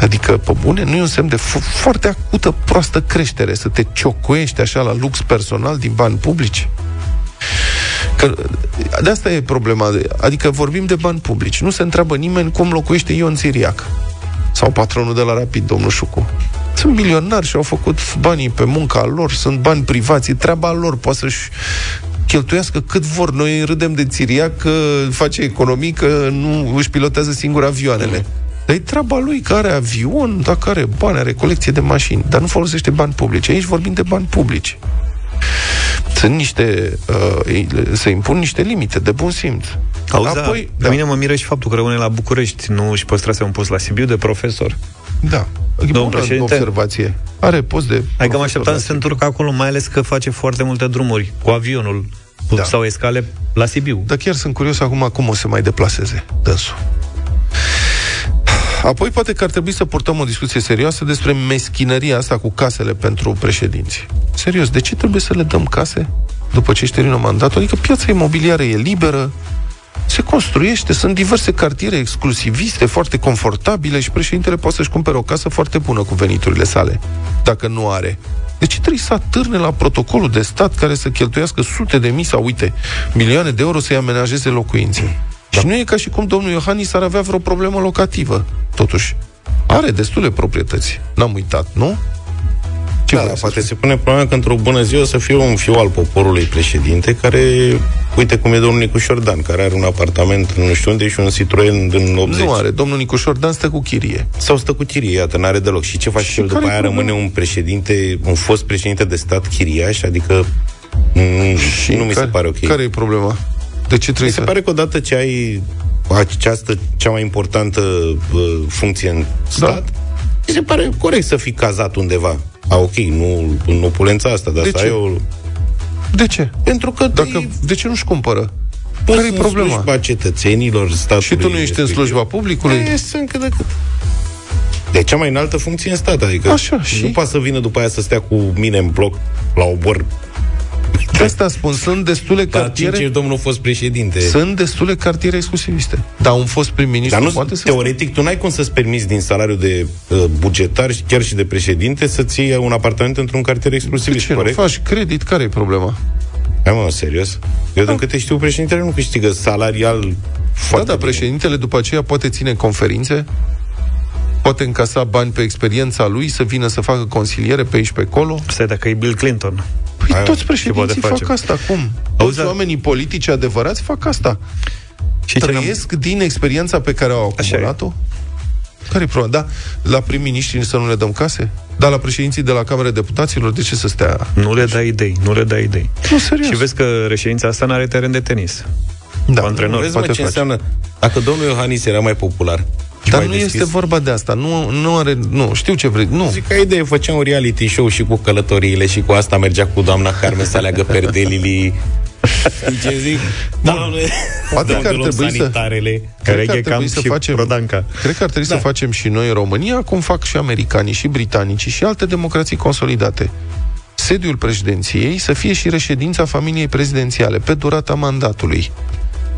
Adică, pe bune, nu e un semn de fo- foarte acută proastă creștere să te ciocuiești așa la lux personal din bani publici? Că de asta e problema. Adică vorbim de bani publici. Nu se întreabă nimeni cum locuiește Ion Țiriac. Sau patronul de la Rapid, domnul Șucu. Sunt milionari și au făcut banii pe munca lor, sunt bani privați, e treaba lor, poate să-și cheltuiască cât vor. Noi râdem de Țiriac că face economii, că nu își pilotează singur avioanele. Dar e treaba lui că are avion, dacă are bani, are colecție de mașini, dar nu folosește bani publici. Aici vorbim de bani publici. Sunt niște, uh, se impun niște limite de bun simț. Auzi, Apoi, Apoi, da. Pe mine mă miră și faptul că rămâne la București, nu își păstrase un post la Sibiu de profesor. Da. Domnul Bună președinte. observație. Are post de Adică mă profesor așteptam la să se întorcă acolo, mai ales că face foarte multe drumuri cu avionul Da. sau escale la Sibiu. Dar chiar sunt curios acum cum o să mai deplaseze dânsul. Apoi poate că ar trebui să purtăm o discuție serioasă despre meschinăria asta cu casele pentru președinți. Serios, de ce trebuie să le dăm case după ce își termină mandatul? Adică piața imobiliară e liberă, Se construiește, sunt diverse cartiere exclusiviste, foarte confortabile și președintele poate să-și cumpere o casă foarte bună cu veniturile sale, dacă nu are. De ce trebuie să atârne la protocolul de stat care să cheltuiască sute de mii sau, uite, milioane de euro să-i amenajeze locuințe? Da. Și nu e ca și cum domnul Iohannis ar avea vreo problemă locativă, totuși. Are destule proprietăți. N-am uitat, nu? Ce Da, vrea da, să poate spui? se pune problema că într-o bună zi o să fie un fiu al poporului președinte care, uite cum e domnul Nicu Șordan, care are un apartament în nu știu unde și un Citroen în 80. Nu are. Domnul Nicușor Dan stă cu chirie. Sau stă cu chirie, iată, n-are deloc. Și ce face Și și el după care-i aia? problema? Rămâne un președinte, un fost președinte de stat chiriaș, adică mm, și nu mi se care, pare ok. Care e problema? De ce trebuie Mi se să... pare că odată ce ai această cea mai importantă uh, funcție în stat, mi se pare corect să fii cazat undeva. A, ok, nu în opulența asta, dar De să ce? ai o... De ce? Pentru că Dacă, de ce nu-și cumpără? Poți Care e în problema? slujba cetățenilor statului Și tu nu ești în respectiv. slujba publicului? E, sunt cât de cât. De cea mai înaltă funcție în stat, adică Așa, și? nu poate să vină după aia să stea cu mine în bloc la obor. De asta spun, sunt destule Dar cinci cartiere... domnul a fost președinte. Sunt destule cartiere exclusiviste. Dar un fost prim-ministru Dar nu, poate să... teoretic, tu n-ai cum să-ți permiți din salariul de uh, bugetar și chiar și de președinte să-ți iei un apartament într-un cartier De exclusiv, ce nu corect? faci credit? Care e problema? Hai mă, serios? Eu, din câte știu, președintele nu câștigă salarial Da, foarte da, bine. președintele după aceea poate ține conferințe, poate încasa bani pe experiența lui, să vină să facă consiliere pe aici pe acolo. Stai dacă e Bill Clinton. Păi Hai, toți ce președinții poate fac face? asta acum. Auzi, Toți dar- oamenii politici adevărați fac asta. Și ce ne-am- Trăiesc din experiența pe care au Așa e. acumulat-o. Care e problema? Da, la prim-ministri să nu le dăm case? Da, la președinții de la Camera Deputaților, de ce să stea? Nu le dai idei, nu le dai idei. Nu, serios. Și vezi că reședința asta n-are teren de tenis. da, antrenor, Vezi, mă, poate ce face. înseamnă? Dacă domnul Iohannis era mai popular și Dar mai nu deschis, este vorba de asta. Nu, nu are... Nu, știu ce vrei. Nu. Zic ca idee, făcea un reality show și cu călătoriile și cu asta mergea cu doamna Carmen să aleagă perdelili. Ce zic? Doamne, Poate că ar doamne, luăm trebui să- sanitarele. Cred că Care ar e trebui cam să și facem- Prodanca. Cred că ar trebui da. să facem și noi în România, cum fac și americanii, și britanicii, și alte democrații consolidate. Sediul președinției să fie și reședința familiei prezidențiale pe durata mandatului.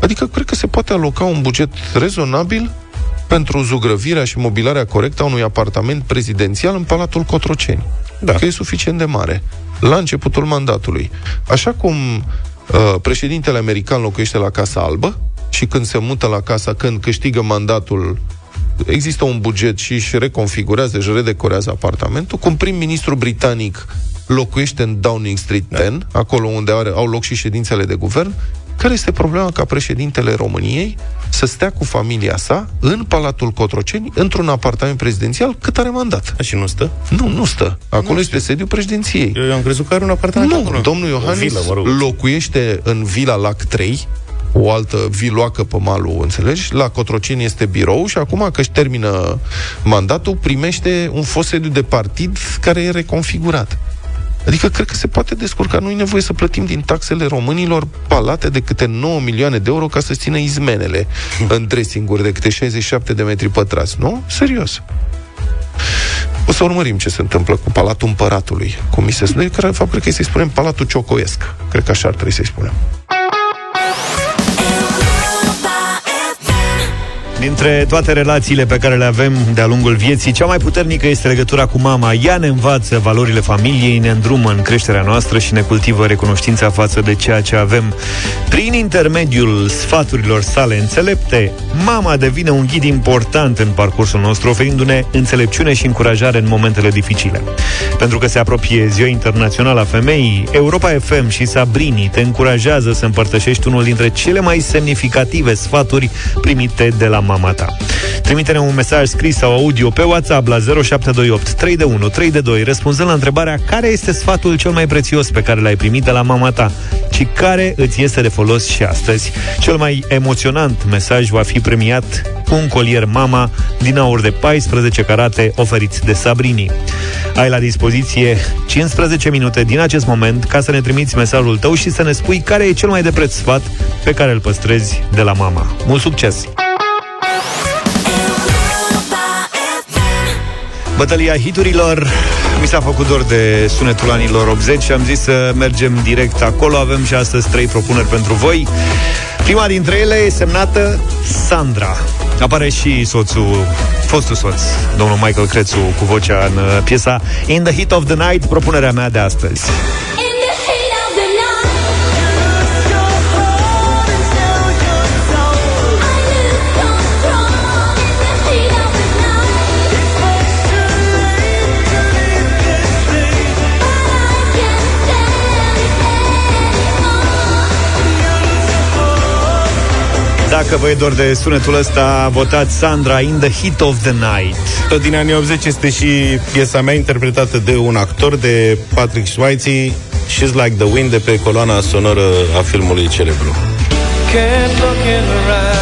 Adică cred că se poate aloca un buget rezonabil pentru zugrăvirea și mobilarea corectă a unui apartament prezidențial în Palatul Cotroceni. Da. Că e suficient de mare. La începutul mandatului. Așa cum uh, președintele american locuiește la Casa Albă și când se mută la casa, când câștigă mandatul există un buget și își reconfigurează, își redecorează apartamentul, cum prim-ministru britanic locuiește în Downing Street 10, acolo unde are, au loc și ședințele de guvern, care este problema ca președintele României să stea cu familia sa în Palatul Cotroceni, într-un apartament prezidențial, cât are mandat? Și nu stă? Nu, nu stă. Acolo este sediul președinției. Eu am crezut că are un apartament Nu, acolo. domnul O Iohannis vilă, mă rog. locuiește în Vila Lac 3, o altă viloacă pe malul, înțelegi? La Cotroceni este birou și acum că își termină mandatul, primește un fost sediu de partid care e reconfigurat. Adică cred că se poate descurca. Nu e nevoie să plătim din taxele românilor palate de câte 9 milioane de euro ca să țină izmenele în dressing-uri de câte 67 de metri pătrați, nu? Serios. O să urmărim ce se întâmplă cu Palatul Împăratului, cum mi se spune, care de fapt cred că să-i spunem Palatul Ciocoiesc. Cred că așa ar trebui să-i spunem. Dintre toate relațiile pe care le avem de-a lungul vieții, cea mai puternică este legătura cu mama. Ea ne învață valorile familiei, ne îndrumă în creșterea noastră și ne cultivă recunoștința față de ceea ce avem. Prin intermediul sfaturilor sale înțelepte, mama devine un ghid important în parcursul nostru, oferindu-ne înțelepciune și încurajare în momentele dificile. Pentru că se apropie Ziua Internațională a Femeii, Europa FM și Sabrini te încurajează să împărtășești unul dintre cele mai semnificative sfaturi primite de la mama ta. Trimite-ne un mesaj scris sau audio pe WhatsApp la 0728 3 de 1 3 de 2 răspunzând la întrebarea care este sfatul cel mai prețios pe care l-ai primit de la mama ta și care îți este de folos și astăzi. Cel mai emoționant mesaj va fi premiat cu un colier mama din aur de 14 carate oferiți de Sabrini. Ai la dispoziție 15 minute din acest moment ca să ne trimiți mesajul tău și să ne spui care e cel mai de preț sfat pe care îl păstrezi de la mama. Mult succes! Bătălia hiturilor Mi s-a făcut dor de sunetul anilor 80 și am zis să mergem direct acolo. Avem și astăzi trei propuneri pentru voi. Prima dintre ele e semnată Sandra. Apare și soțul, fostul soț, domnul Michael Crețu, cu vocea în uh, piesa In the Heat of the Night, propunerea mea de astăzi. Dacă vă e dor de sunetul ăsta, votați Sandra in the heat of the night. Tot din anii 80 este și piesa mea interpretată de un actor, de Patrick Swayze, She's Like the Wind, de pe coloana sonoră a filmului celebru. Can't look in her eyes.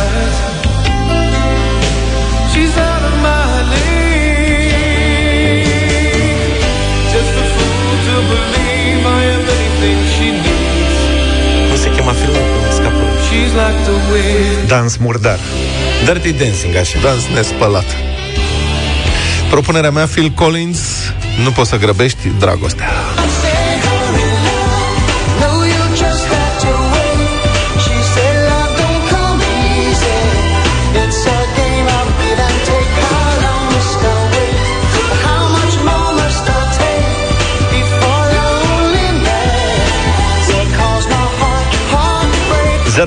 Dans murdar. Dirty Dancing, așa. Dans nespălat. Propunerea mea, Phil Collins, nu poți să grăbești dragostea. 0372069599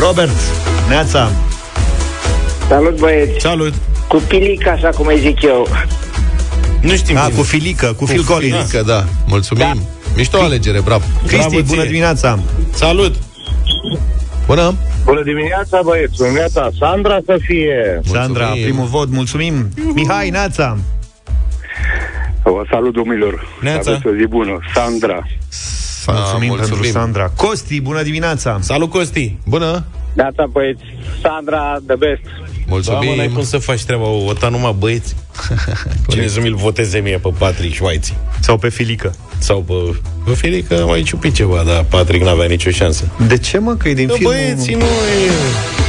Robert, Neața Salut băieți! Salut! Cu pilic, așa cum îi zic eu. Nu știm A, cu Filică, cu, cu Phil Collins Filică, da. Mulțumim. Da. Mișto alegere, bravo. Cristi, Bravo bună ție. dimineața Salut! Bună. Bună dimineața, băieți! Bună dimineața! Sandra să fie! Sandra, primul vot, mulțumim Mihai, Neața Vă salut, domnilor! Neața. Aveți o zi bună! Sandra! Mulțumim, mulțumim. pentru Sandra Costi, bună dimineața Salut, Costi! Bună. Data băieți, Sandra, the best. Da, mă, n-ai cum să faci treaba, o vota numai băieți. Cine să mi-l voteze mie pe Patrick Schweitz? Sau pe Filică Sau pe, pe Felică mai ciupi ceva, dar Patrick n-avea nicio șansă. De ce mă, că e din Că filmul băieții nu e...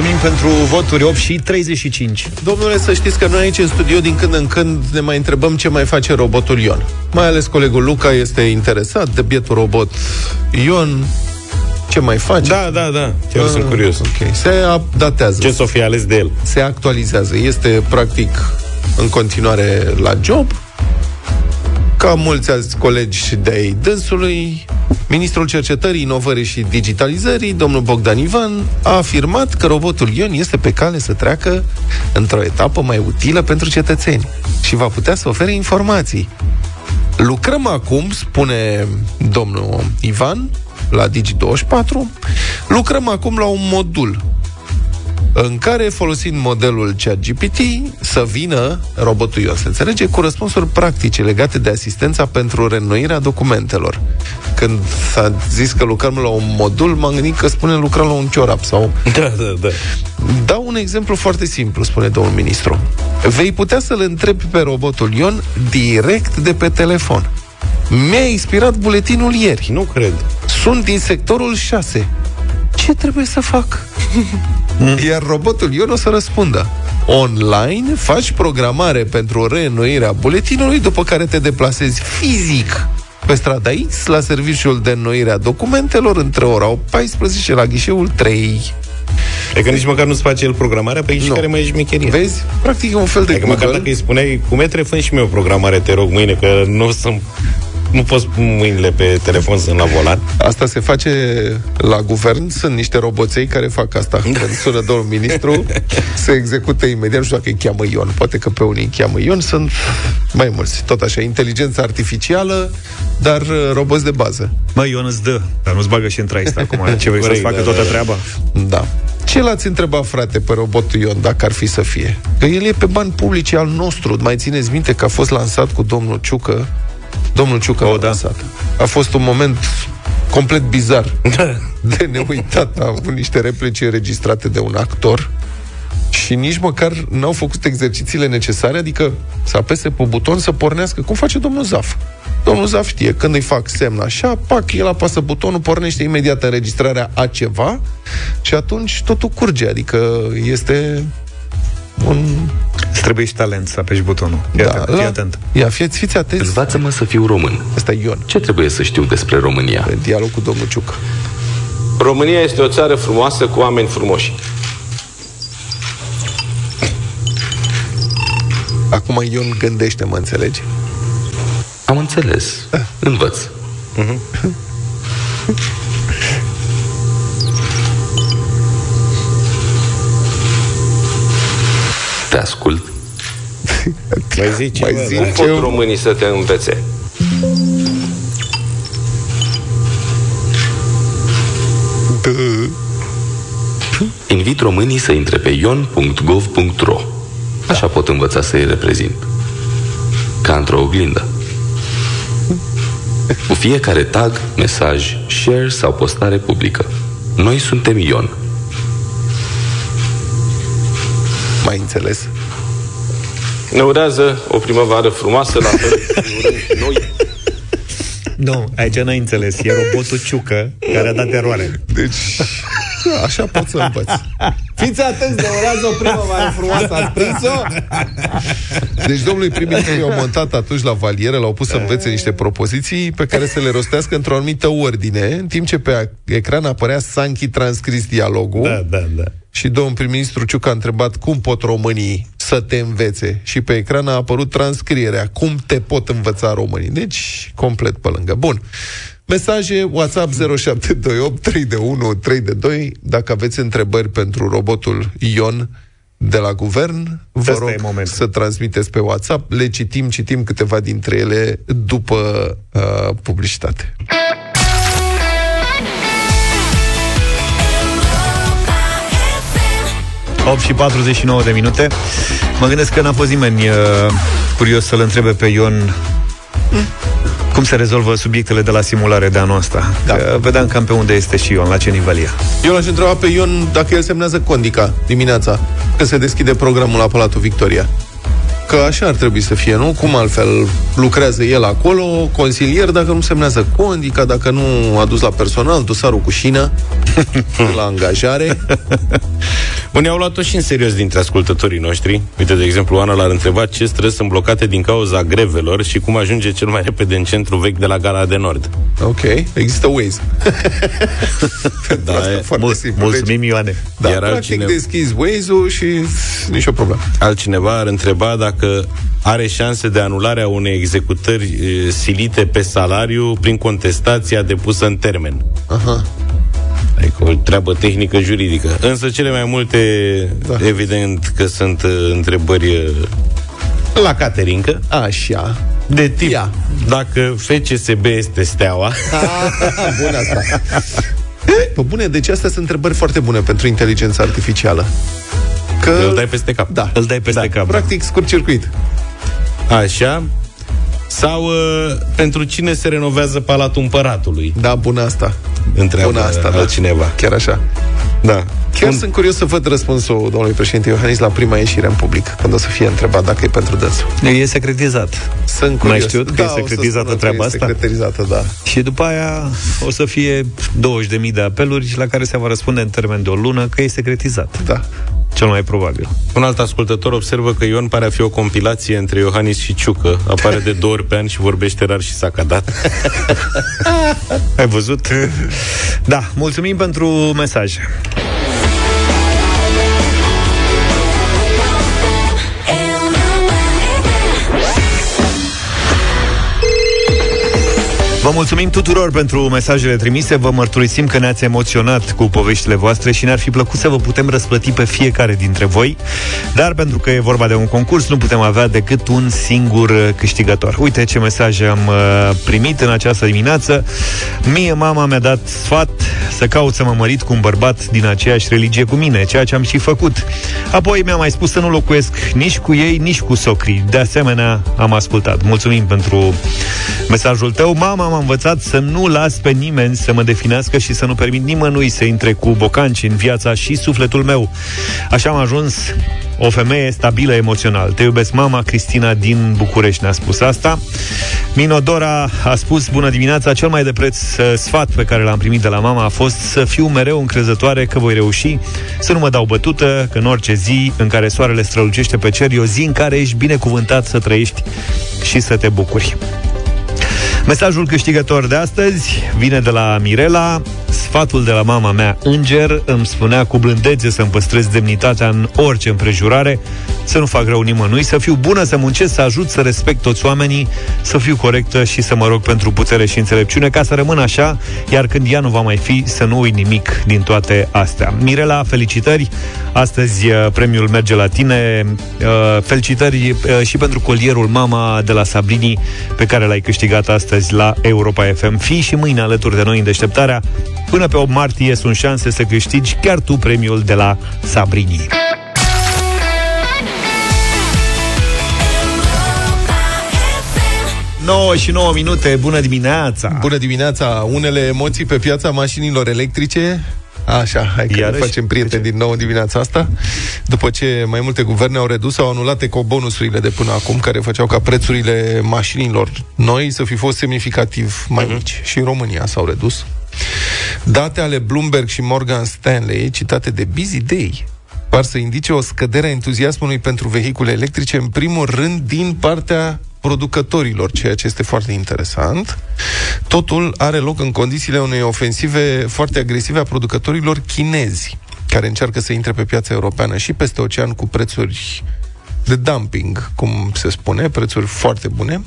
mulțumim pentru voturi 8 și 35. Domnule, să știți că noi aici în studio din când în când ne mai întrebăm ce mai face robotul Ion. Mai ales colegul Luca este interesat de bietul robot Ion. Ce mai face? Da, da, da. Chiar Ah, sunt curios. Ok. Se updatează. Ce s-o fi ales de el? Se actualizează. Este practic în continuare la job. Ca mulți alți colegi de ai dânsului, Ministrul Cercetării, Inovării și Digitalizării, domnul Bogdan Ivan, a afirmat că robotul Ion este pe cale să treacă într-o etapă mai utilă pentru cetățeni și va putea să ofere informații. Lucrăm acum, spune domnul Ivan, la Digi24, lucrăm acum la un modul în care, folosind modelul ChatGPT, să vină robotul Ion, se înțelege, cu răspunsuri practice legate de asistența pentru reînnoirea documentelor. Când s-a zis că lucrăm la un modul, m-am gândit că spune lucrăm la un ciorap sau... Da, da, da. Dau un exemplu foarte simplu, spune domnul ministru. Vei putea să-l întrebi pe robotul Ion direct de pe telefon. Mi-a inspirat buletinul ieri. Nu cred. Sunt din sectorul 6. Ce trebuie să fac? Iar robotul Ion o să răspundă. Online faci programare pentru reînnoirea buletinului, după care te deplasezi fizic pe strada X la serviciul de înnoire a documentelor între ora 14 și la ghișeul 3. E că nici măcar nu-ți face el programarea, pe și Nu. care mai e șmecherie. Vezi? Practic e un fel de Adică măcar Google. dacă îi spuneai, cu metre, fă și mie o programare, te rog, mâine, că nu sunt nu poți pun mâinile pe telefon, sunt la volan. Asta se face la guvern, sunt niște roboței care fac asta. Când sună domnul ministru, se execută imediat, nu știu dacă îi cheamă Ion, poate că pe unii îi cheamă Ion, sunt mai mulți. Tot așa, inteligență artificială, dar uh, roboți de bază. Mă, Ion îți dă, dar nu-ți bagă și în traist acum. Ce vrei să-ți Corect, facă da, toată da, da. treaba? Da. Ce l-ați întrebat, frate, pe robotul Ion, dacă ar fi să fie? Că el e pe bani publici al nostru. Mai țineți minte că a fost lansat cu domnul Ciucă? Domnul Ciucă O, l-a da. lansat. A fost un moment complet bizar de neuitat. A avut niște replici înregistrate de un actor și nici măcar n-au făcut exercițiile necesare, adică să apese pe buton să pornească, cum face domnul Zaf. Domnul Zaf știe, când îi fac semn așa, pac, el apasă butonul, pornește imediat înregistrarea a ceva și atunci totul curge, adică este un... Îți trebuie și talent să apeși butonul. Fii Da, atent, fii atent. Ia, fiți, fiți atenți. Învață-mă să fiu român. Asta e Ion, Ce trebuie să știu despre România? dialog cu domnul Ciucă. România este o țară frumoasă cu oameni frumoși. Acum Ion gândește, mă înțelegi? Am înțeles. Învăț. Te ascult. Mai zici Mai ceva, zi da? Cum pot românii să te învețe? Invit românii să intre pe ion.gov.ro Așa pot învăța să-i reprezint. Ca într-o oglindă. Cu fiecare tag, mesaj, share sau postare publică. Noi suntem Ion. Mai înțeles? Ne urează o primăvară frumoasă, la fel îi urăm și noi. Nu, aici n-ai înțeles. E robotul Ciucă care a dat eroare. Deci, așa pot să învăț. Fiți atenți, de urează o primăvară frumoasă, ați prins-o? Deci domnului prim-ministru i-au montat atunci la valieră, l-au pus să învețe niște propoziții pe care să le rostească într-o anumită ordine, în timp ce pe ecran apărea Sanchi transcris dialogul. Da, da, da. Și domnul prim-ministru Ciuc a întrebat cum pot românii să te învețe. Și pe ecran a apărut transcrierea. Cum te pot învăța românii. Deci, complet pe lângă. Bun. Mesaje WhatsApp 0728 3 de 1 3 de 2. Dacă aveți întrebări pentru robotul Ion de la guvern, vă Ăsta rog e momentul. să transmiteți pe WhatsApp. Le citim, citim câteva dintre ele după uh, publicitate. 8 și 49 de minute. Mă gândesc că n-a fost nimeni uh, curios să-l întrebe pe Ion cum se rezolvă subiectele de la simulare de anul ăsta. Da. Că vedeam cam pe unde este și Ion, la ce nivel e. Eu l-aș întreba pe Ion dacă el semnează Condica dimineața, când se deschide programul la Palatul Victoria. Că așa ar trebui să fie, nu? Cum altfel lucrează el acolo, consilier, dacă nu semnează Condica, dacă nu a dus la personal, dosarul cu șină, la angajare. Bun, i-au luat-o și în serios dintre ascultătorii noștri. Uite, de exemplu, Ana l-ar întreba ce străzi sunt blocate din cauza grevelor și cum ajunge cel mai repede în centru vechi de la Gara de Nord. Ok, există Waze. Da, e, Foarte Mul- simplu. mulțumim, Ioane. Da, Iar practic altcineva- deschizi Waze-ul și nicio problemă. Altcineva ar întreba dacă are șanse de anulare a unei executări e, silite pe salariu prin contestația depusă în termen. Aha. Adică o treabă tehnică juridică. Însă cele mai multe, da. evident că sunt uh, întrebări uh, la caterincă. Așa. De tip, Ia. dacă FCSB este steaua, Bun asta. Pă bune, deci astea sunt întrebări foarte bune pentru inteligența artificială. Că... îl dai peste cap. Da. Îl dai peste Da. cap. Practic, scurt circuit. Așa. Sau uh, pentru cine se renovează Palatul Împăratului? Da, bună asta. Întreabă Bună asta, da. altcineva. Chiar așa. Da. Chiar sunt curios să văd răspunsul domnului președinte Iohannis la prima ieșire în public, când o să fie întrebat dacă e pentru dânsul. E secretizat. Sunt Mai curios. știut că e o să secretizată spună că treaba e asta? Secretizată, da. Și după aia o să fie 20.000 de apeluri la care se va răspunde în termen de o lună că e secretizat. Da. Cel mai probabil. Un alt ascultător observă că Ion pare a fi o compilație între Iohannis și Ciucă. Apare de două ori pe an și vorbește rar și s-a cadat. Ai văzut? Da, mulțumim pentru mesaje. Vă mulțumim tuturor pentru mesajele trimise, vă mărturisim că ne-ați emoționat cu poveștile voastre și ne-ar fi plăcut să vă putem răsplăti pe fiecare dintre voi, dar pentru că e vorba de un concurs, nu putem avea decât un singur uh, câștigător. Uite ce mesaje am uh, primit în această dimineață. Mie mama mi-a dat sfat să caut să mă mărit cu un bărbat din aceeași religie cu mine, ceea ce am și făcut. Apoi mi-a mai spus să nu locuiesc nici cu ei, nici cu socrii. De asemenea, am ascultat. Mulțumim pentru mesajul tău. Mama m-a învățat să nu las pe nimeni să mă definească și să nu permit nimănui să intre cu bocanci în viața și sufletul meu. Așa am ajuns o femeie stabilă emoțional. Te iubesc, mama Cristina din București ne-a spus asta. Minodora a spus, bună dimineața, cel mai de preț uh, sfat pe care l-am primit de la mama a fost să fiu mereu încrezătoare că voi reuși, să nu mă dau bătută, că în orice zi în care soarele strălucește pe cer, e o zi în care ești binecuvântat să trăiești și să te bucuri. Mesajul câștigător de astăzi vine de la Mirela. Sfatul de la mama mea, înger, îmi spunea cu blândețe să-mi păstrez demnitatea în orice împrejurare, să nu fac rău nimănui, să fiu bună, să muncesc, să ajut, să respect toți oamenii, să fiu corectă și să mă rog pentru putere și înțelepciune, ca să rămân așa, iar când ea nu va mai fi, să nu uit nimic din toate astea. Mirela, felicitări! Astăzi uh, premiul merge la tine. Uh, Felicitări uh, și pentru colierul Mama de la Sabrini, pe care l-ai câștigat astăzi la Europa FM. Fii și mâine alături de noi în deșteptarea. Până pe 8 martie sunt șanse să câștigi chiar tu premiul de la Sabrini. 9 și 9 minute, bună dimineața! Bună dimineața! Unele emoții pe piața mașinilor electrice Așa, hai că Iarăși? ne facem prieteni din nou dimineața asta După ce mai multe guverne au redus Au anulat ecobonusurile de până acum Care făceau ca prețurile mașinilor noi Să fi fost semnificativ mai mici Și în România s-au redus Date ale Bloomberg și Morgan Stanley Citate de Busy Day par să indice o scădere a entuziasmului pentru vehicule electrice, în primul rând din partea producătorilor, ceea ce este foarte interesant. Totul are loc în condițiile unei ofensive foarte agresive a producătorilor chinezi, care încearcă să intre pe piața europeană și peste ocean cu prețuri de dumping, cum se spune, prețuri foarte bune.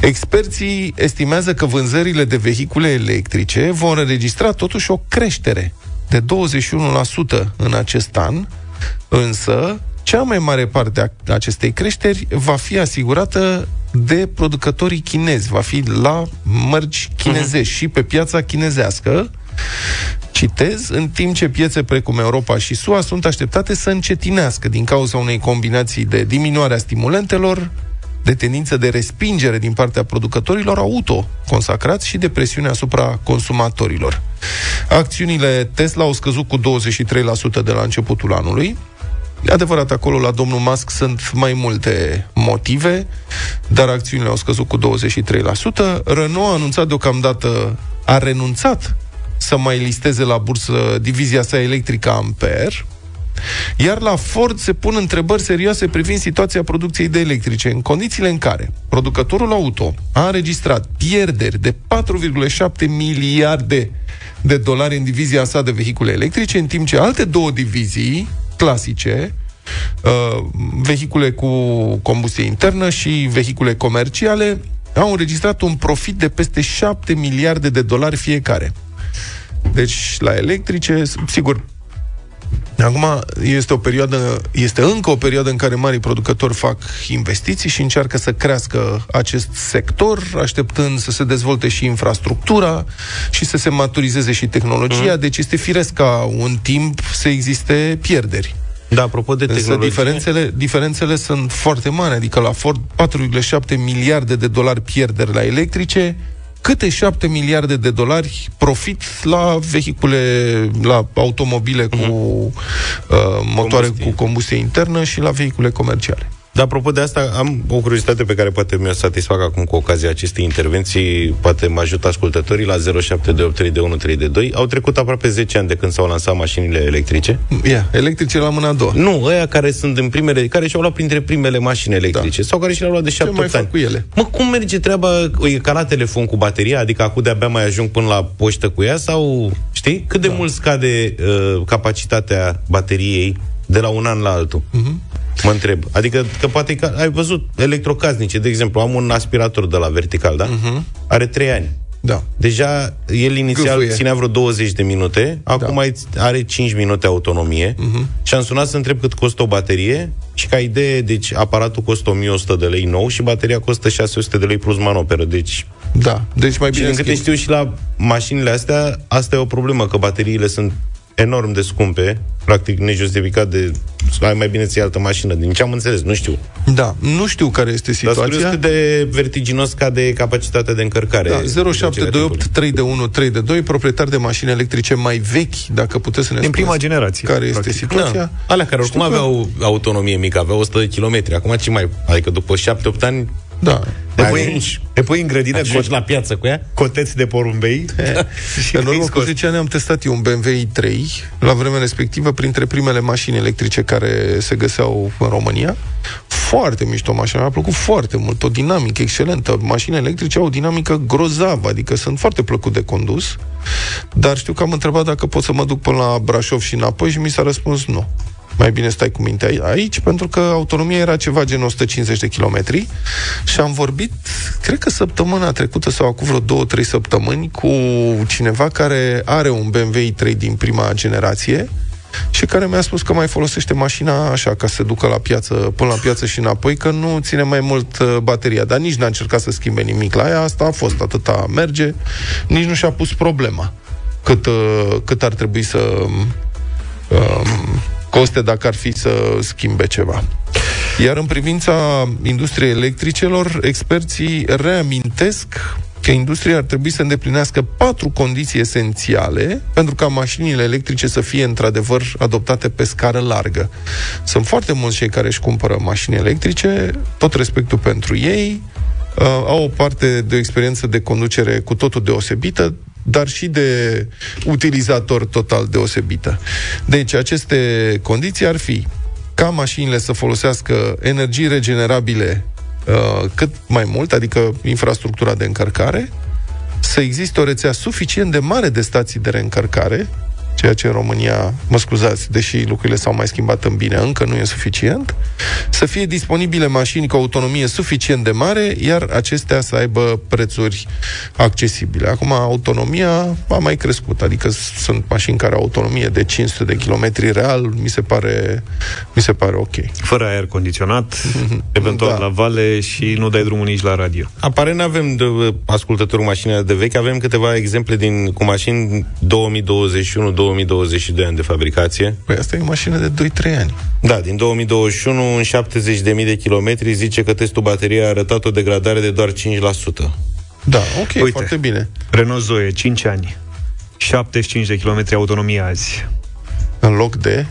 Experții estimează că vânzările de vehicule electrice vor înregistra totuși o creștere de 21% în acest an, însă cea mai mare parte a acestei creșteri va fi asigurată de producătorii chinezi, va fi la mărci chinezești și pe piața chinezească. Citez, în timp ce piețe precum Europa și SUA sunt așteptate să încetinească din cauza unei combinații de diminuare a stimulentelor, de tendință de respingere din partea producătorilor auto consacrați și de presiune asupra consumatorilor. Acțiunile Tesla au scăzut cu 23% de la începutul anului. E adevărat, acolo la domnul Musk sunt mai multe motive, dar acțiunile au scăzut cu 23%. Renault a anunțat deocamdată, a renunțat să mai listeze la bursă divizia sa electrică Ampere, Iar la Ford se pun întrebări serioase privind situația producției de electrice, în condițiile în care producătorul auto a înregistrat pierderi de 4,7 miliarde de dolari în divizia sa de vehicule electrice, în timp ce alte două divizii clasice, uh, vehicule cu combustie internă și vehicule comerciale, au înregistrat un profit de peste 7 miliarde de dolari fiecare. Deci, la electrice, sigur, Acum este o perioadă, este încă o perioadă în care marii producători fac investiții și încearcă să crească acest sector, așteptând să se dezvolte și infrastructura și să se maturizeze și tehnologia, mm. deci este firesc ca un timp să existe pierderi. Da, apropo de Însă tehnologie... diferențele, diferențele sunt foarte mari, adică la Ford 4,7 miliarde de dolari pierderi la electrice, câte 7 miliarde de dolari profit la vehicule, la automobile cu uh, motoare cu combustie internă și la vehicule comerciale. Dar apropo de asta, am o curiozitate pe care poate mi-o satisfac acum cu ocazia acestei intervenții, poate mă ajută ascultătorii la 07283132. Au trecut aproape 10 ani de când s-au lansat mașinile electrice. Ia, electrice la mâna a doua. Nu, ăia care sunt în primele, care și-au luat printre primele mașini electrice da. sau care și le-au luat de 7 mai ani. fac cu ele? Mă, cum merge treaba? E ca la telefon cu bateria? Adică acum de-abia mai ajung până la poștă cu ea? Sau, știi? Cât de da. mult scade uh, capacitatea bateriei de la un an la altul? Mhm. Mă întreb. Adică, că poate că ai văzut electrocasnice, de exemplu, am un aspirator de la vertical, da? Mhm. Are 3 ani. Da. Deja el inițial Gâfâie. ținea vreo 20 de minute, acum Da. ai- are 5 minute autonomie Mhm. și am sunat să întreb cât costă o baterie și ca idee, deci aparatul costă 1100 de lei nou și bateria costă 600 de lei plus manoperă, deci Da, deci mai și bine din câte schimb. știu și la mașinile astea, asta e o problemă, că bateriile sunt enorm de scumpe, practic nejustificat de... Ai mai bine ți altă mașină, din ce am înțeles, nu știu. Da, nu știu care este Dar sunt situația. curios cât de vertiginos scade capacitatea de încărcare. Da, reducerea 0728 3 de 1 3 de 2, proprietari de mașini electrice mai vechi, dacă puteți să ne Din spuneți prima generație, Care este practic. situația? Da. Alea care oricum Știu că- aveau autonomie mică, aveau 100 de kilometri. Acum ce mai... Adică după 7-8 ani Da. Te mai pui, ajungi, te pui în grădină ajungi cu la piață cu ea. coteți de porumbei și În urmă îi cu scoți. 10 ani am testat eu un BMW i3, la vremea respectivă, printre primele mașini electrice care se găseau în România. Foarte mișto mașina, mi-a plăcut foarte mult, o dinamică excelentă. Mașinile electrice au o dinamică grozavă, adică sunt foarte plăcut de condus, dar știu că am întrebat dacă pot să mă duc până la Brașov și înapoi și mi s-a răspuns nu. Mai bine stai cu mintea ai- aici, pentru că autonomia era ceva gen 150 de kilometri și am vorbit, cred că săptămâna trecută sau acum vreo două, trei săptămâni, cu cineva care are un BMW i3 din prima generație și care mi-a spus că mai folosește mașina așa, ca să se ducă la piață, până la piață și înapoi, că nu ține mai mult uh, bateria, dar nici n-a încercat să schimbe nimic la ea, asta a fost, atâta merge, nici nu și-a pus problema cât, uh, cât ar trebui să um, coste dacă ar fi să schimbe ceva. Iar în privința industriei electricelor, experții reamintesc că industria ar trebui să îndeplinească patru condiții esențiale pentru ca mașinile electrice să fie într-adevăr adoptate pe scară largă. Sunt foarte mulți cei care își cumpără mașini electrice, tot respectul pentru ei, uh, au o parte de o experiență de conducere cu totul deosebită, dar și de utilizator total deosebită. Deci, aceste condiții ar fi ca mașinile să folosească energii regenerabile uh, cât mai mult, adică infrastructura de încărcare, să existe o rețea suficient de mare de stații de reîncărcare, ceea ce în România, mă scuzați, deși lucrurile s-au mai schimbat în bine, încă nu e suficient, să fie disponibile mașini cu autonomie suficient de mare, iar acestea să aibă prețuri accesibile. Acum, autonomia a mai crescut, adică sunt mașini care au autonomie de 500 de kilometri real, mi se pare, mi se pare ok. Fără aer condiționat, eventual Da. la vale și nu dai drumul nici la radio. Aparent nu avem de, ascultători cu mașinile de vechi, avem câteva exemple din, cu mașini 2021-2022 ani de fabricație. Păi asta e o mașină de 2-3 ani. Da, din 2021, în 70.000 de kilometri, zice că testul bateriei a arătat o degradare de doar 5%. Da, ok, Uite. foarte bine. Renault Zoe, 5 ani, 75 de km autonomie azi. În loc de...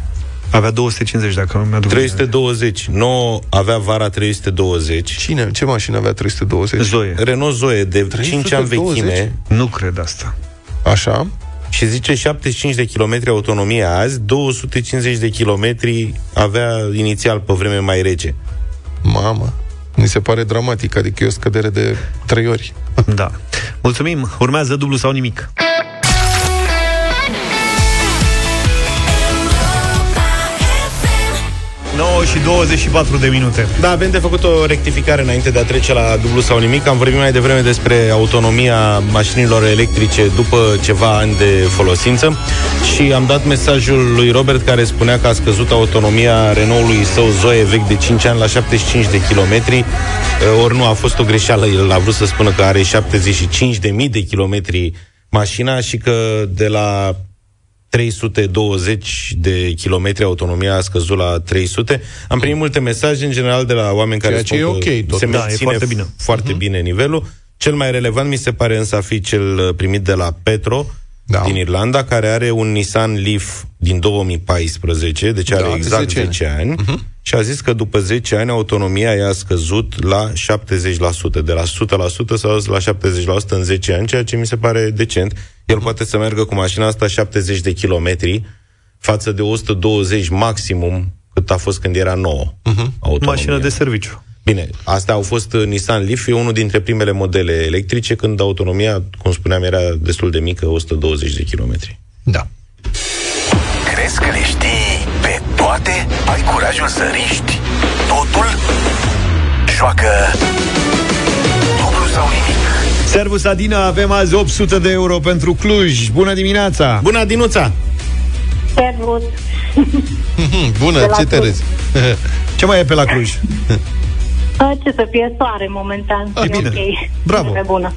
Avea 250, dacă nu mi-aduc 320. Nu avea vara 320. Cine? Ce mașină avea 320? Zoe. Renault Zoe de 5 ani 320? vechime. Nu cred asta. Așa? Și zice 75 de kilometri autonomie azi, 250 de kilometri avea inițial pe vreme mai rece. Mamă, mi se pare dramatic, adică e o scădere de trei ori. Da. Mulțumim. Urmează dublu sau nimic. 9 și 24 de minute. Da, avem de făcut o rectificare înainte de a trece la dublu sau nimic. Am vorbit mai devreme despre autonomia mașinilor electrice după ceva ani de folosință și am dat mesajul lui Robert care spunea că a scăzut autonomia Renault-ului său Zoe vechi de 5 ani la 75 de kilometri. Ori nu a fost o greșeală, el a vrut să spună că are 75 de mii de kilometri mașina și că de la 320 de kilometri autonomia a scăzut la 300. Am primit multe mesaje, în general, de la oameni care Ceea ce spun e că ok, tot. se Da, e menține foarte bine. foarte bine nivelul. Cel mai relevant mi se pare însă a fi cel uh, primit de la Petro, Da. din Irlanda, care are un Nissan Leaf din 2014, deci are Da, de exact 10 10 ani. ani, uh-huh. și a zis că după 10 ani autonomia i-a scăzut la 70%, de la 100% s-a dus la 70% în 10 ani, ceea ce mi se pare decent. El poate să meargă cu mașina asta 70 de kilometri față de 120 maximum cât a fost când era nouă. Uh-huh. Mașină de serviciu. Bine, astea au fost uh, Nissan Leaf, e unul dintre primele modele electrice, când autonomia, cum spuneam, era destul de mică, 120 de kilometri. Da. Crezi că le știi pe toate? Ai curajul să riști totul? Joacă dublu sau nimic. Servus Adina, avem azi 800 de euro pentru Cluj. Bună dimineața! Bună, Dinuța! Servus. Bună, De la ce te Cluj. râzi? Ce mai e pe la Cluj? Uh, Ce să fie soare momentan. Ah, e bine. ok. Bravo. E bună.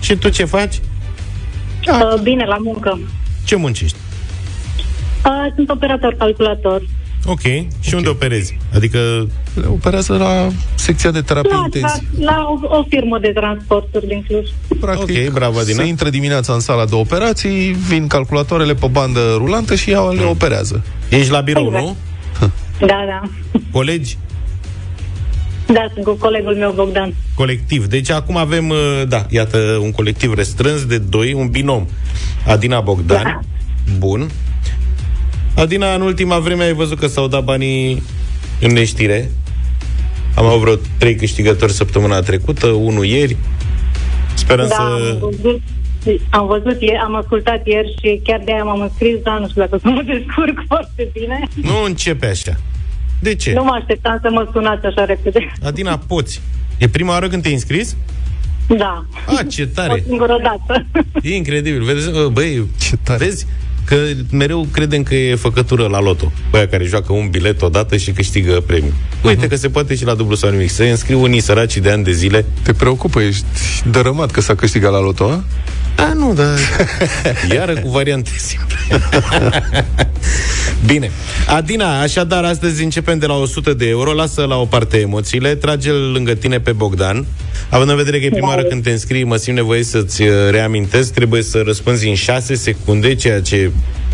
Și tu ce faci? Uh, Bine, la muncă. Ce muncești? Uh, Sunt operator calculator. Ok. Și unde operezi? Adică... Le operează la secția de terapie La, la, intensivă. la o, o firmă de transporturi din Cluj. Practic, Ok, bravo, Adina. se intră dimineața în sala de operații, vin calculatoarele pe bandă rulantă și ea le operează. Ești la birou, Exact. nu? Da, da. Colegi? Da, sunt cu colegul meu Bogdan. Colectiv. Deci acum avem, uh, da, iată, un colectiv restrâns de doi, un binom. Adina Bogdan. Da. Bun. Adina, în ultima vreme ai văzut că s-au dat banii în neștire. Am avut vreo trei câștigători săptămâna trecută, unul ieri. Sperăm da, să... am văzut, am văzut, ieri, am ascultat ieri și chiar de aia m-am înscris, dar nu știu dacă să mă descurc foarte bine. Nu începe așa. De ce? Nu mă așteptam să mă sunați așa repede. Adina, poți. E prima oară când te-ai înscris? Da. A, ce O tare! singură dată. E incredibil. Vezi, uh, băi, Ce tare. vezi că mereu credem că e făcătură la loto. Băia care joacă un bilet odată și câștigă premiu. Uite că se poate și la dublu sau nimic. Se înscriu unii săraci de ani de zile. Te preocupă, ești dărâmat că s-a câștigat la loto, a? A, nu, dar... Iară cu variante simple. Bine. Adina, așadar, astăzi începem de la 100 de euro. Lasă la o parte emoțiile. Trage-l lângă tine pe Bogdan. Având în vedere că e prima oară când te înscrii, mă simt nevoie să-ți uh, reamintesc. Trebuie să răspunzi în 6 secunde, ceea ce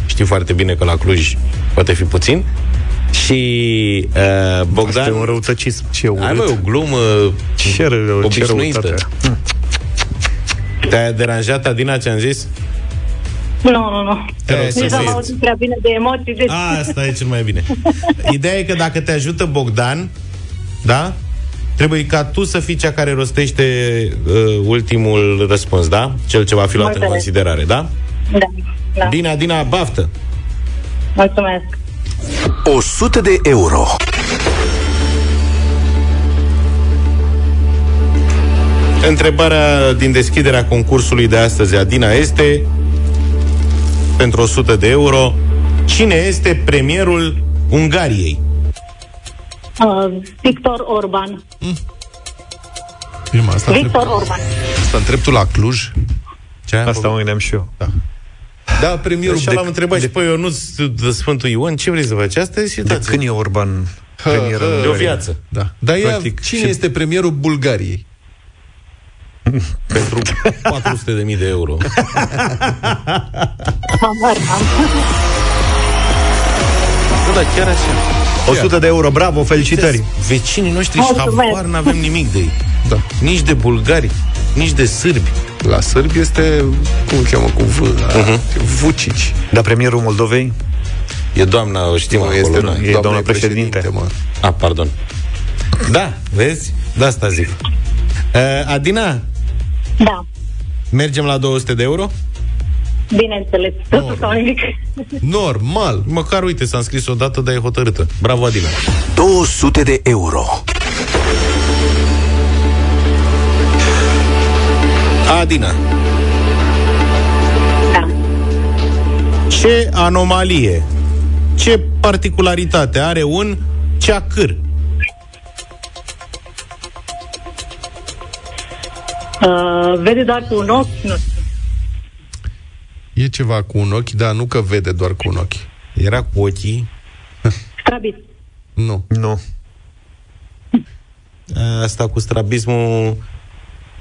știi foarte bine că la Cluj poate fi puțin. Și uh, Bogdan... Asta e un răutăcism. Ce urât. Ai, mă, o glumă Ce rău, ce obișnuită. răutate. Te-a deranjat, Adina, ce am zis? Nu, nu, nu. Te rog să Nici am vezi. auzit prea bine de emoții, deci... Asta e cel mai bine. Ideea e că dacă te ajută Bogdan, da? Trebuie ca tu să fii cea care rostește uh, ultimul răspuns, da? Cel ce va fi luat în Mulțumesc. considerare, da? Da, da. Bine, Adina, baftă! Mulțumesc. 100 de euro. Întrebarea din deschiderea concursului de astăzi, Adina, este pentru 100 de euro. Cine este premierul Ungariei? Uh, Victor Orban. Prima, asta Victor întreb, Orban. asta întreb tu la Cluj? Ce? Asta mă gândeam și eu. Da. Da, premierul Așa l-am întrebat și pe Ionuț de Sfântul Ion, ce vrei să faci? Asta e De situația. când e Orban premier în De o Ungaria? viață. Da. Dar ea, Practic, cine și- este premierul Bulgariei? Pentru 400 de mii de euro. Habar n-am. Bă, da, chiar așa. 100 de euro, bravo, felicitări! Vecinii noștri și Mulțumesc. habar n-avem nimic de ei. Da. Nici de bulgari, nici de sârbi. La sârbi este, cum îl cheamă cu V, uh-huh. Vucici. Dar premierul Moldovei? E doamna, o știm Nu, acolo, este da? E doamna președinte. mă. A, pardon. Da, vezi? De asta zic. Uh, Adina, Da, mergem la 200 de euro? bineînțeles, totul sau nimic. Normal. Măcar, uite, s-a înscris o dată, dar e hotărâtă. Bravo, Adina. 200 de euro. Adina, Da. ce anomalie, ce particularitate are un ceacâr? Uh, vede doar cu un ochi, nu știu. E ceva cu un ochi, dar nu că vede doar cu un ochi. Era cu ochii. Strabit. Nu. Nu. Asta cu strabismul,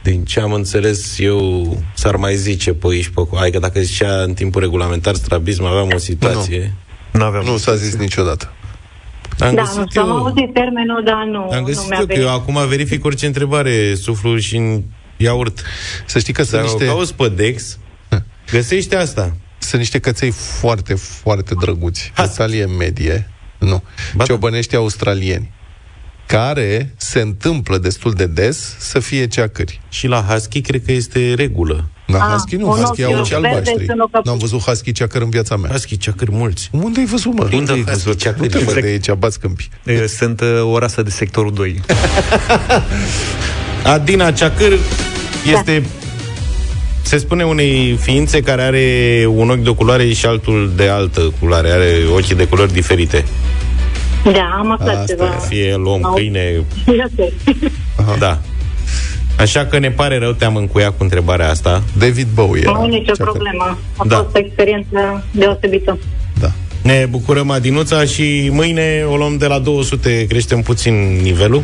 din ce am înțeles eu, s-ar mai zice pe aici, pe acolo. Adică dacă zicea în timpul regulamentar strabism, aveam o situație. Nu aveam. Nu s-a zis niciodată. Am da, găsit nu știu, am eu, auzit termenul, dar nu, am nu găsit mi-a eu că venit. eu acum verific orice întrebare, suflu și în iaurt. Să știi că sunt Dacă niște, o cauți pe Dex, găsește asta. sunt niște căței foarte, foarte drăguți. Ha. De talie medie. Nu. Ba da. Ciobănești australieni. Care se întâmplă destul de des să fie ceacări. Și la husky cred că este regulă. La Ah, husky nu, un husky ochi au și verde albaștri. sunt o căpuță. N-am văzut husky ceacăr în viața mea. Husky ceacări mulți. Unde ai văzut, mă? Unde ai ai văzut Nu ceacări? te văd de aici, bați câmpi. E, Sunt uh, o rasă de sectorul 2. Adina ceacâr este se spune unei ființe care are un ochi de o culoare și altul de altă culoare, are ochii de culori diferite. Da, am aflat Asta ceva. Fie el om, Au. câine, Ia să- da. Așa că ne pare rău, te-am încuiat cu întrebarea asta. David Bowie Nu era au nicio ceacăr. problemă. A Da. fost o experiență deosebită. Da. Ne bucurăm, Adinuța, și mâine o luăm de la 200, creștem puțin nivelul.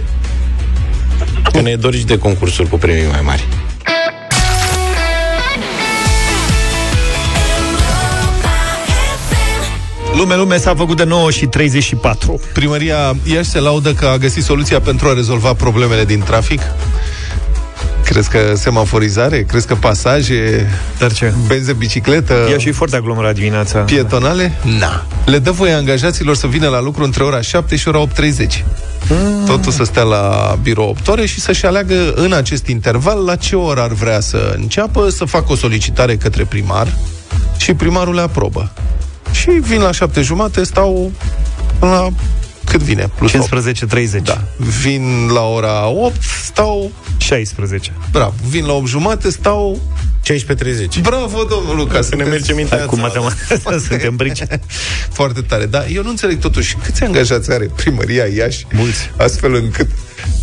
Că ne dorici de concursuri cu premii mai mari. Lume, lume s-a făcut de 9 și 34. Primăria Iași se laudă că a găsit soluția pentru a rezolva problemele din trafic. Crezi că semaforizare? Crezi că pasaje? Dar ce? Benze bicicletă? E și foarte aglomerat dimineața. Pietonale? Na. Le dă voie angajaților să vină la lucru între ora 7 și ora 8.30. Mm. Totul să stea la birou 8 ore și să-și aleagă în acest interval la ce oră ar vrea să înceapă, să facă o solicitare către primar și primarul le aprobă. Și vin la 7 jumate, stau până la cât vine? Plus 15.30. Da. Vin la ora 8, stau 16. Bravo. Vin la 8 jumate, stau 16.30. Bravo, domnul Luca, Să ne mergem în Cu matematică suntem brici. Foarte tare, dar eu nu înțeleg totuși câți angajați are primăria Iași Mulți. astfel încât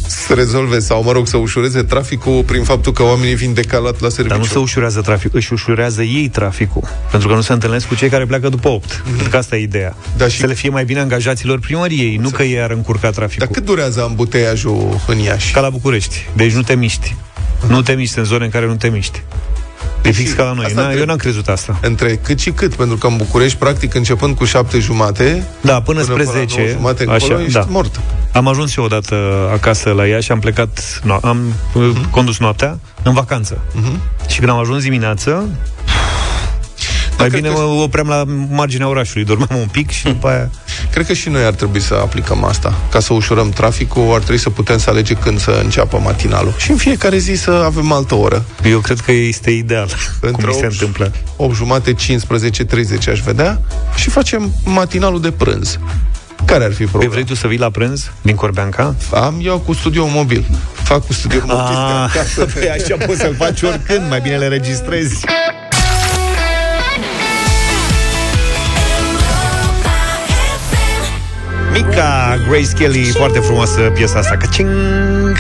să rezolve sau, mă rog, să ușureze traficul prin faptul că oamenii vin decalat la serviciu. Dar nu se ușurează traficul, își ușurează ei traficul. Pentru că nu se întâlnesc cu cei care pleacă după 8. Pentru că asta e ideea. Da, și- Să le fie mai bine angajaților primăriei, nu că ei ar încurca traficul. Dar cât durează ambuteiajul în Iași? Ca la București. Deci nu te miști. Nu te miști în zone în care nu te miști. E fix ca la noi. Asta Na, întreb. eu n-am crezut asta. Între cât și cât, pentru că în București, practic, începând cu șapte jumate, Da, până, spre până la 10. nouă jumate încolo, ești da. mort. Am ajuns eu odată acasă la ea și am plecat, no, am uh, condus noaptea în vacanță. Și când am ajuns dimineață, mai cred bine că- mă opream la marginea orașului, dormeam un pic și după aia... Cred că și noi ar trebui să aplicăm asta. Ca să ușurăm traficul, ar trebui să putem să alege când să înceapă matinalul. Și în fiecare zi să avem altă oră. Eu cred că este ideal cum Între mi se opt- întâmplă. 8 jumate, 15, 30 aș vedea și facem matinalul de prânz. Care ar fi Păi problema? vrei tu să vii la prânz din Corbeanca? Am eu cu studio mobil. Fac cu studio mobil de Ah, acasă. păi așa poți să-l faci oricând, mai bine le registrezi. Mica Grace Kelly, foarte frumoasă piesa asta. Căcing!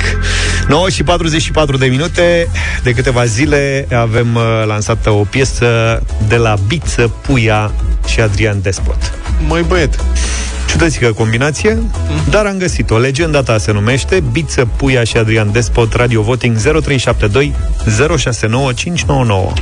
9 și 44 de minute. De câteva zile avem uh, lansată o piesă de la Biță, Puia și Adrian Despot. Măi băiet, Ciudățică combinație, dar am găsit-o. Legenda ta se numește Biță, Puia și Adrian Despot, Radio Voting 0372 069599.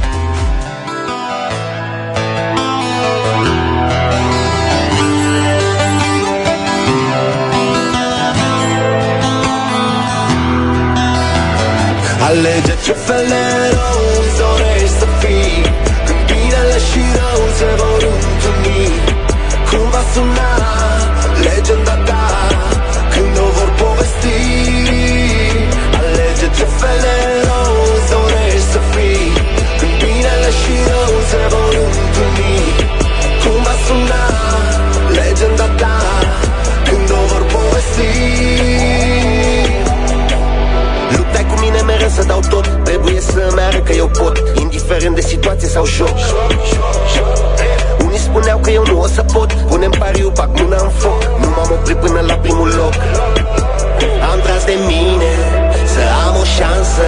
Indiferent de situație sau joc. Unii spuneau că eu nu o să pot. Punem pariu, bag mâna în foc. Nu m-am oprit până la primul loc. Am tras de mine Să am o șansă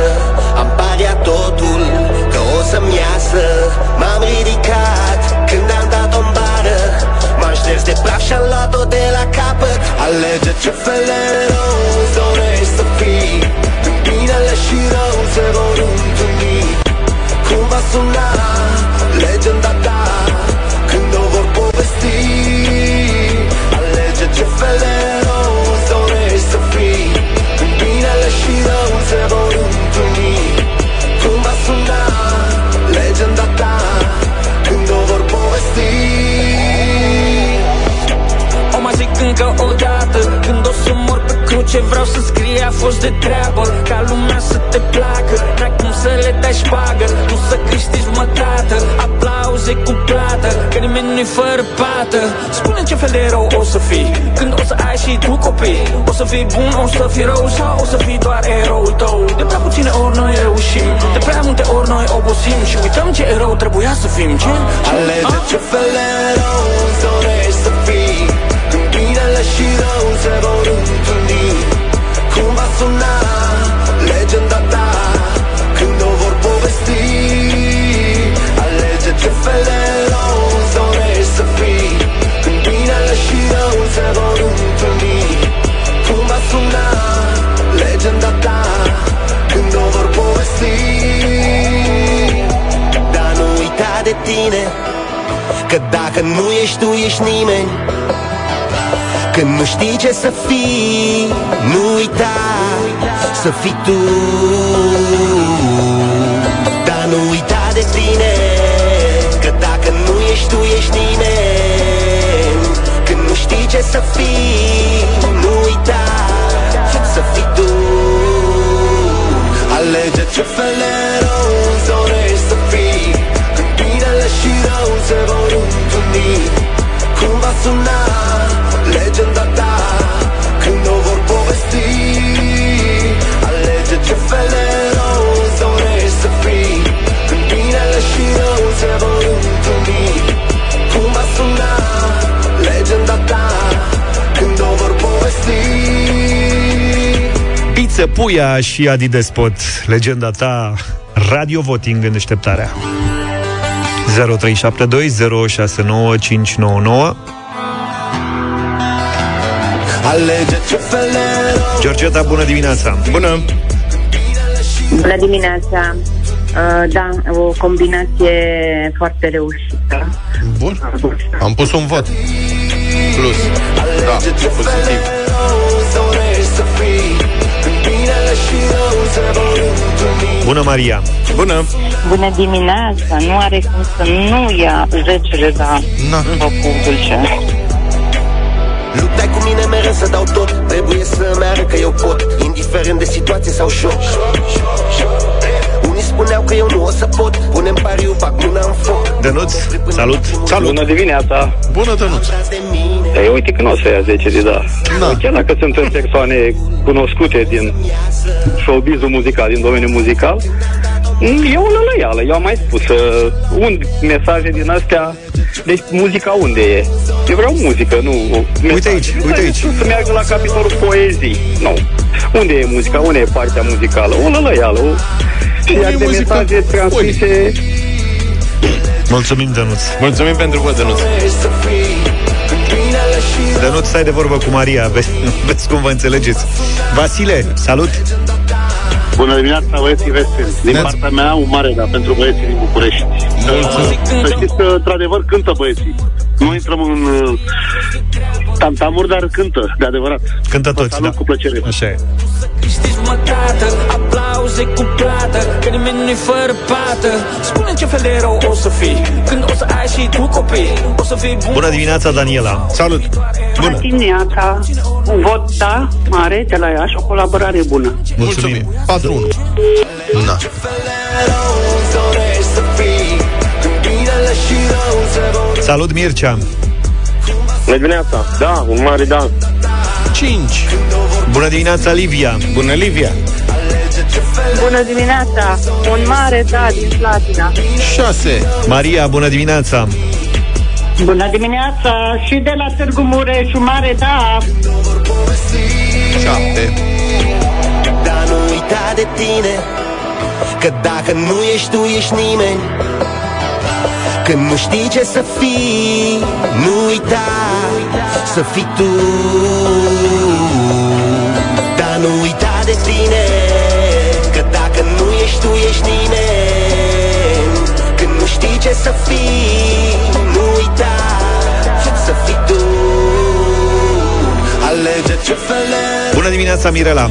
trebuia să fim Ce? ce? Alege Ah? ce fel ești tu, ești nimeni. Când nu știi ce să fii Nu uita să fii tu. Dar nu uita de tine Că dacă nu ești tu, ești nimeni. Când nu știi ce să fii Nu uita să fii tu. Alege ce fel Puia și Adi Despot, legenda ta, radio voting în deșteptarea. 0372069599 Alege ce fel de rău Georgeta, bună dimineața! Bună! Bună dimineața! Uh, da, o combinație foarte reușită. Bun. Am pus un vot. Plus. Da, pozitiv. Bună, Maria! Bună! Bună dimineața! Nu are cum să nu ia 10 la focul dulce. Luptai cu mine mereu să dau tot Trebuie să meargă că eu pot Indiferent de situație sau șoc Unii spuneau că eu nu o să pot Punem pariu, bag mâna în foc Dănuț, salut! Salut! Bună dimineața! Bună, Dănuț! Ei, uite că nu o să ia 10 de da. Da. Chiar dacă sunt persoane cunoscute din showbizul muzical, din domeniul muzical, e o lălăială. Eu am mai spus, uh, un mesaje din astea, deci muzica unde e? Eu vreau muzică, nu mesaje. Uite aici, uite aici. Să meargă la capitolul poezii. Nu. Unde e muzica? Unde e partea muzicală? O lălăială. O... Și iar de mesaje transmise Mulțumim, Dănuț! Mulțumim pentru vot, Dănuț! Dănuț, stai de vorbă cu Maria, vezi, vezi cum vă înțelegeți. Vasile, salut! Bună dimineața, băieții veseli. Din partea mea, un mare da pentru băieții din București. Să știți că, într-adevăr, cântă băieții. Nu intrăm în uh, Tamtamur, dar cântă, de adevărat. Cântă toți, da. cu plăcere. Așa e. Câștigi mătată, aplauze cu plată Că nimeni nu-i fără pată spune ce fel de erou o să fii Când o să ai și tu copii O să fii bun Bună dimineața, Daniela! Salut! Bună dimineața! Un vot da, mare, de la Iași, o colaborare bună. Mulțumim! 4-1. Na. Salut, Mircea! Bună dimineața! Da, un mare da. 5. Bună dimineața, Livia! Bună, Livia! Bună dimineața! Un mare da din Slatina. 6. Maria, bună dimineața! Bună dimineața! Și de la Târgu Mureș, un mare da! 7. Dar nu uita de tine Că dacă nu ești tu, ești nimeni Când nu știi ce să fii Nu uita să fii tu. Dar nu uita de tine Că dacă nu ești tu, ești nimeni. Când nu știi ce să fii Nu uita să fii tu. Alege ce fel de Bună dimineața, Mirela!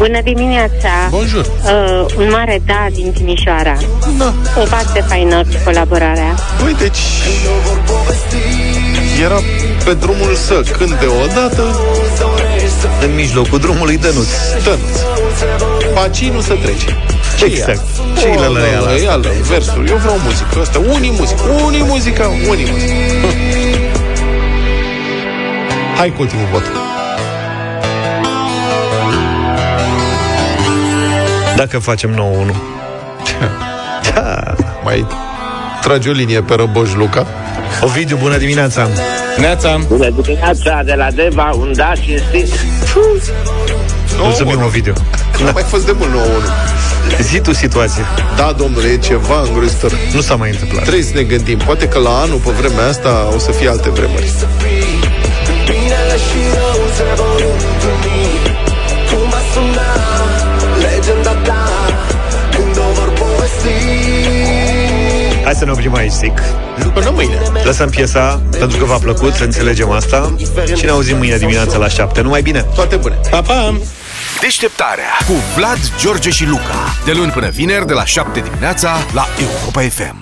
Bună dimineața! Bonjour! Uh, un mare da din Timișoara. Da. O foarte faină colaborarea. Păi, deci... Era pe drumul să cânte odată În mijlocul drumului Dănuț. Dănuț. Pacii nu se trece. Ce Exact. Ce Ce e e la la ea, la ea, versuri. Eu vreau muzică. Asta, unii muzică. Unii muzică, unii muzică. Hai cu ultimul vot. Dacă facem 9-1. Da. Mai trage o linie pe Răboș Luca. Ovidiu, bună dimineața! Neața! Bună dimineața de la Deva, un da cinstit. Mulțumim, Ovidiu. N-a mai fost de mult 9-1. Zi tu situație. Da, domnule, e ceva îngrozitor. Nu s-a mai întâmplat. Trebuie să ne gândim. Poate că la anul, pe vremea asta, o să fie alte vremuri. Ta Când o vor povesti Hai să ne oprim aici, zic. Până mâine. Lăsăm piesa, pentru că v-a plăcut, înțelegem asta. Și ne auzim mâine dimineața la 7. Numai bine! Toate bune! Pa, pa! Deșteptarea cu Vlad, George și Luca. De luni până vineri, de la 7 dimineața, la Europa FM.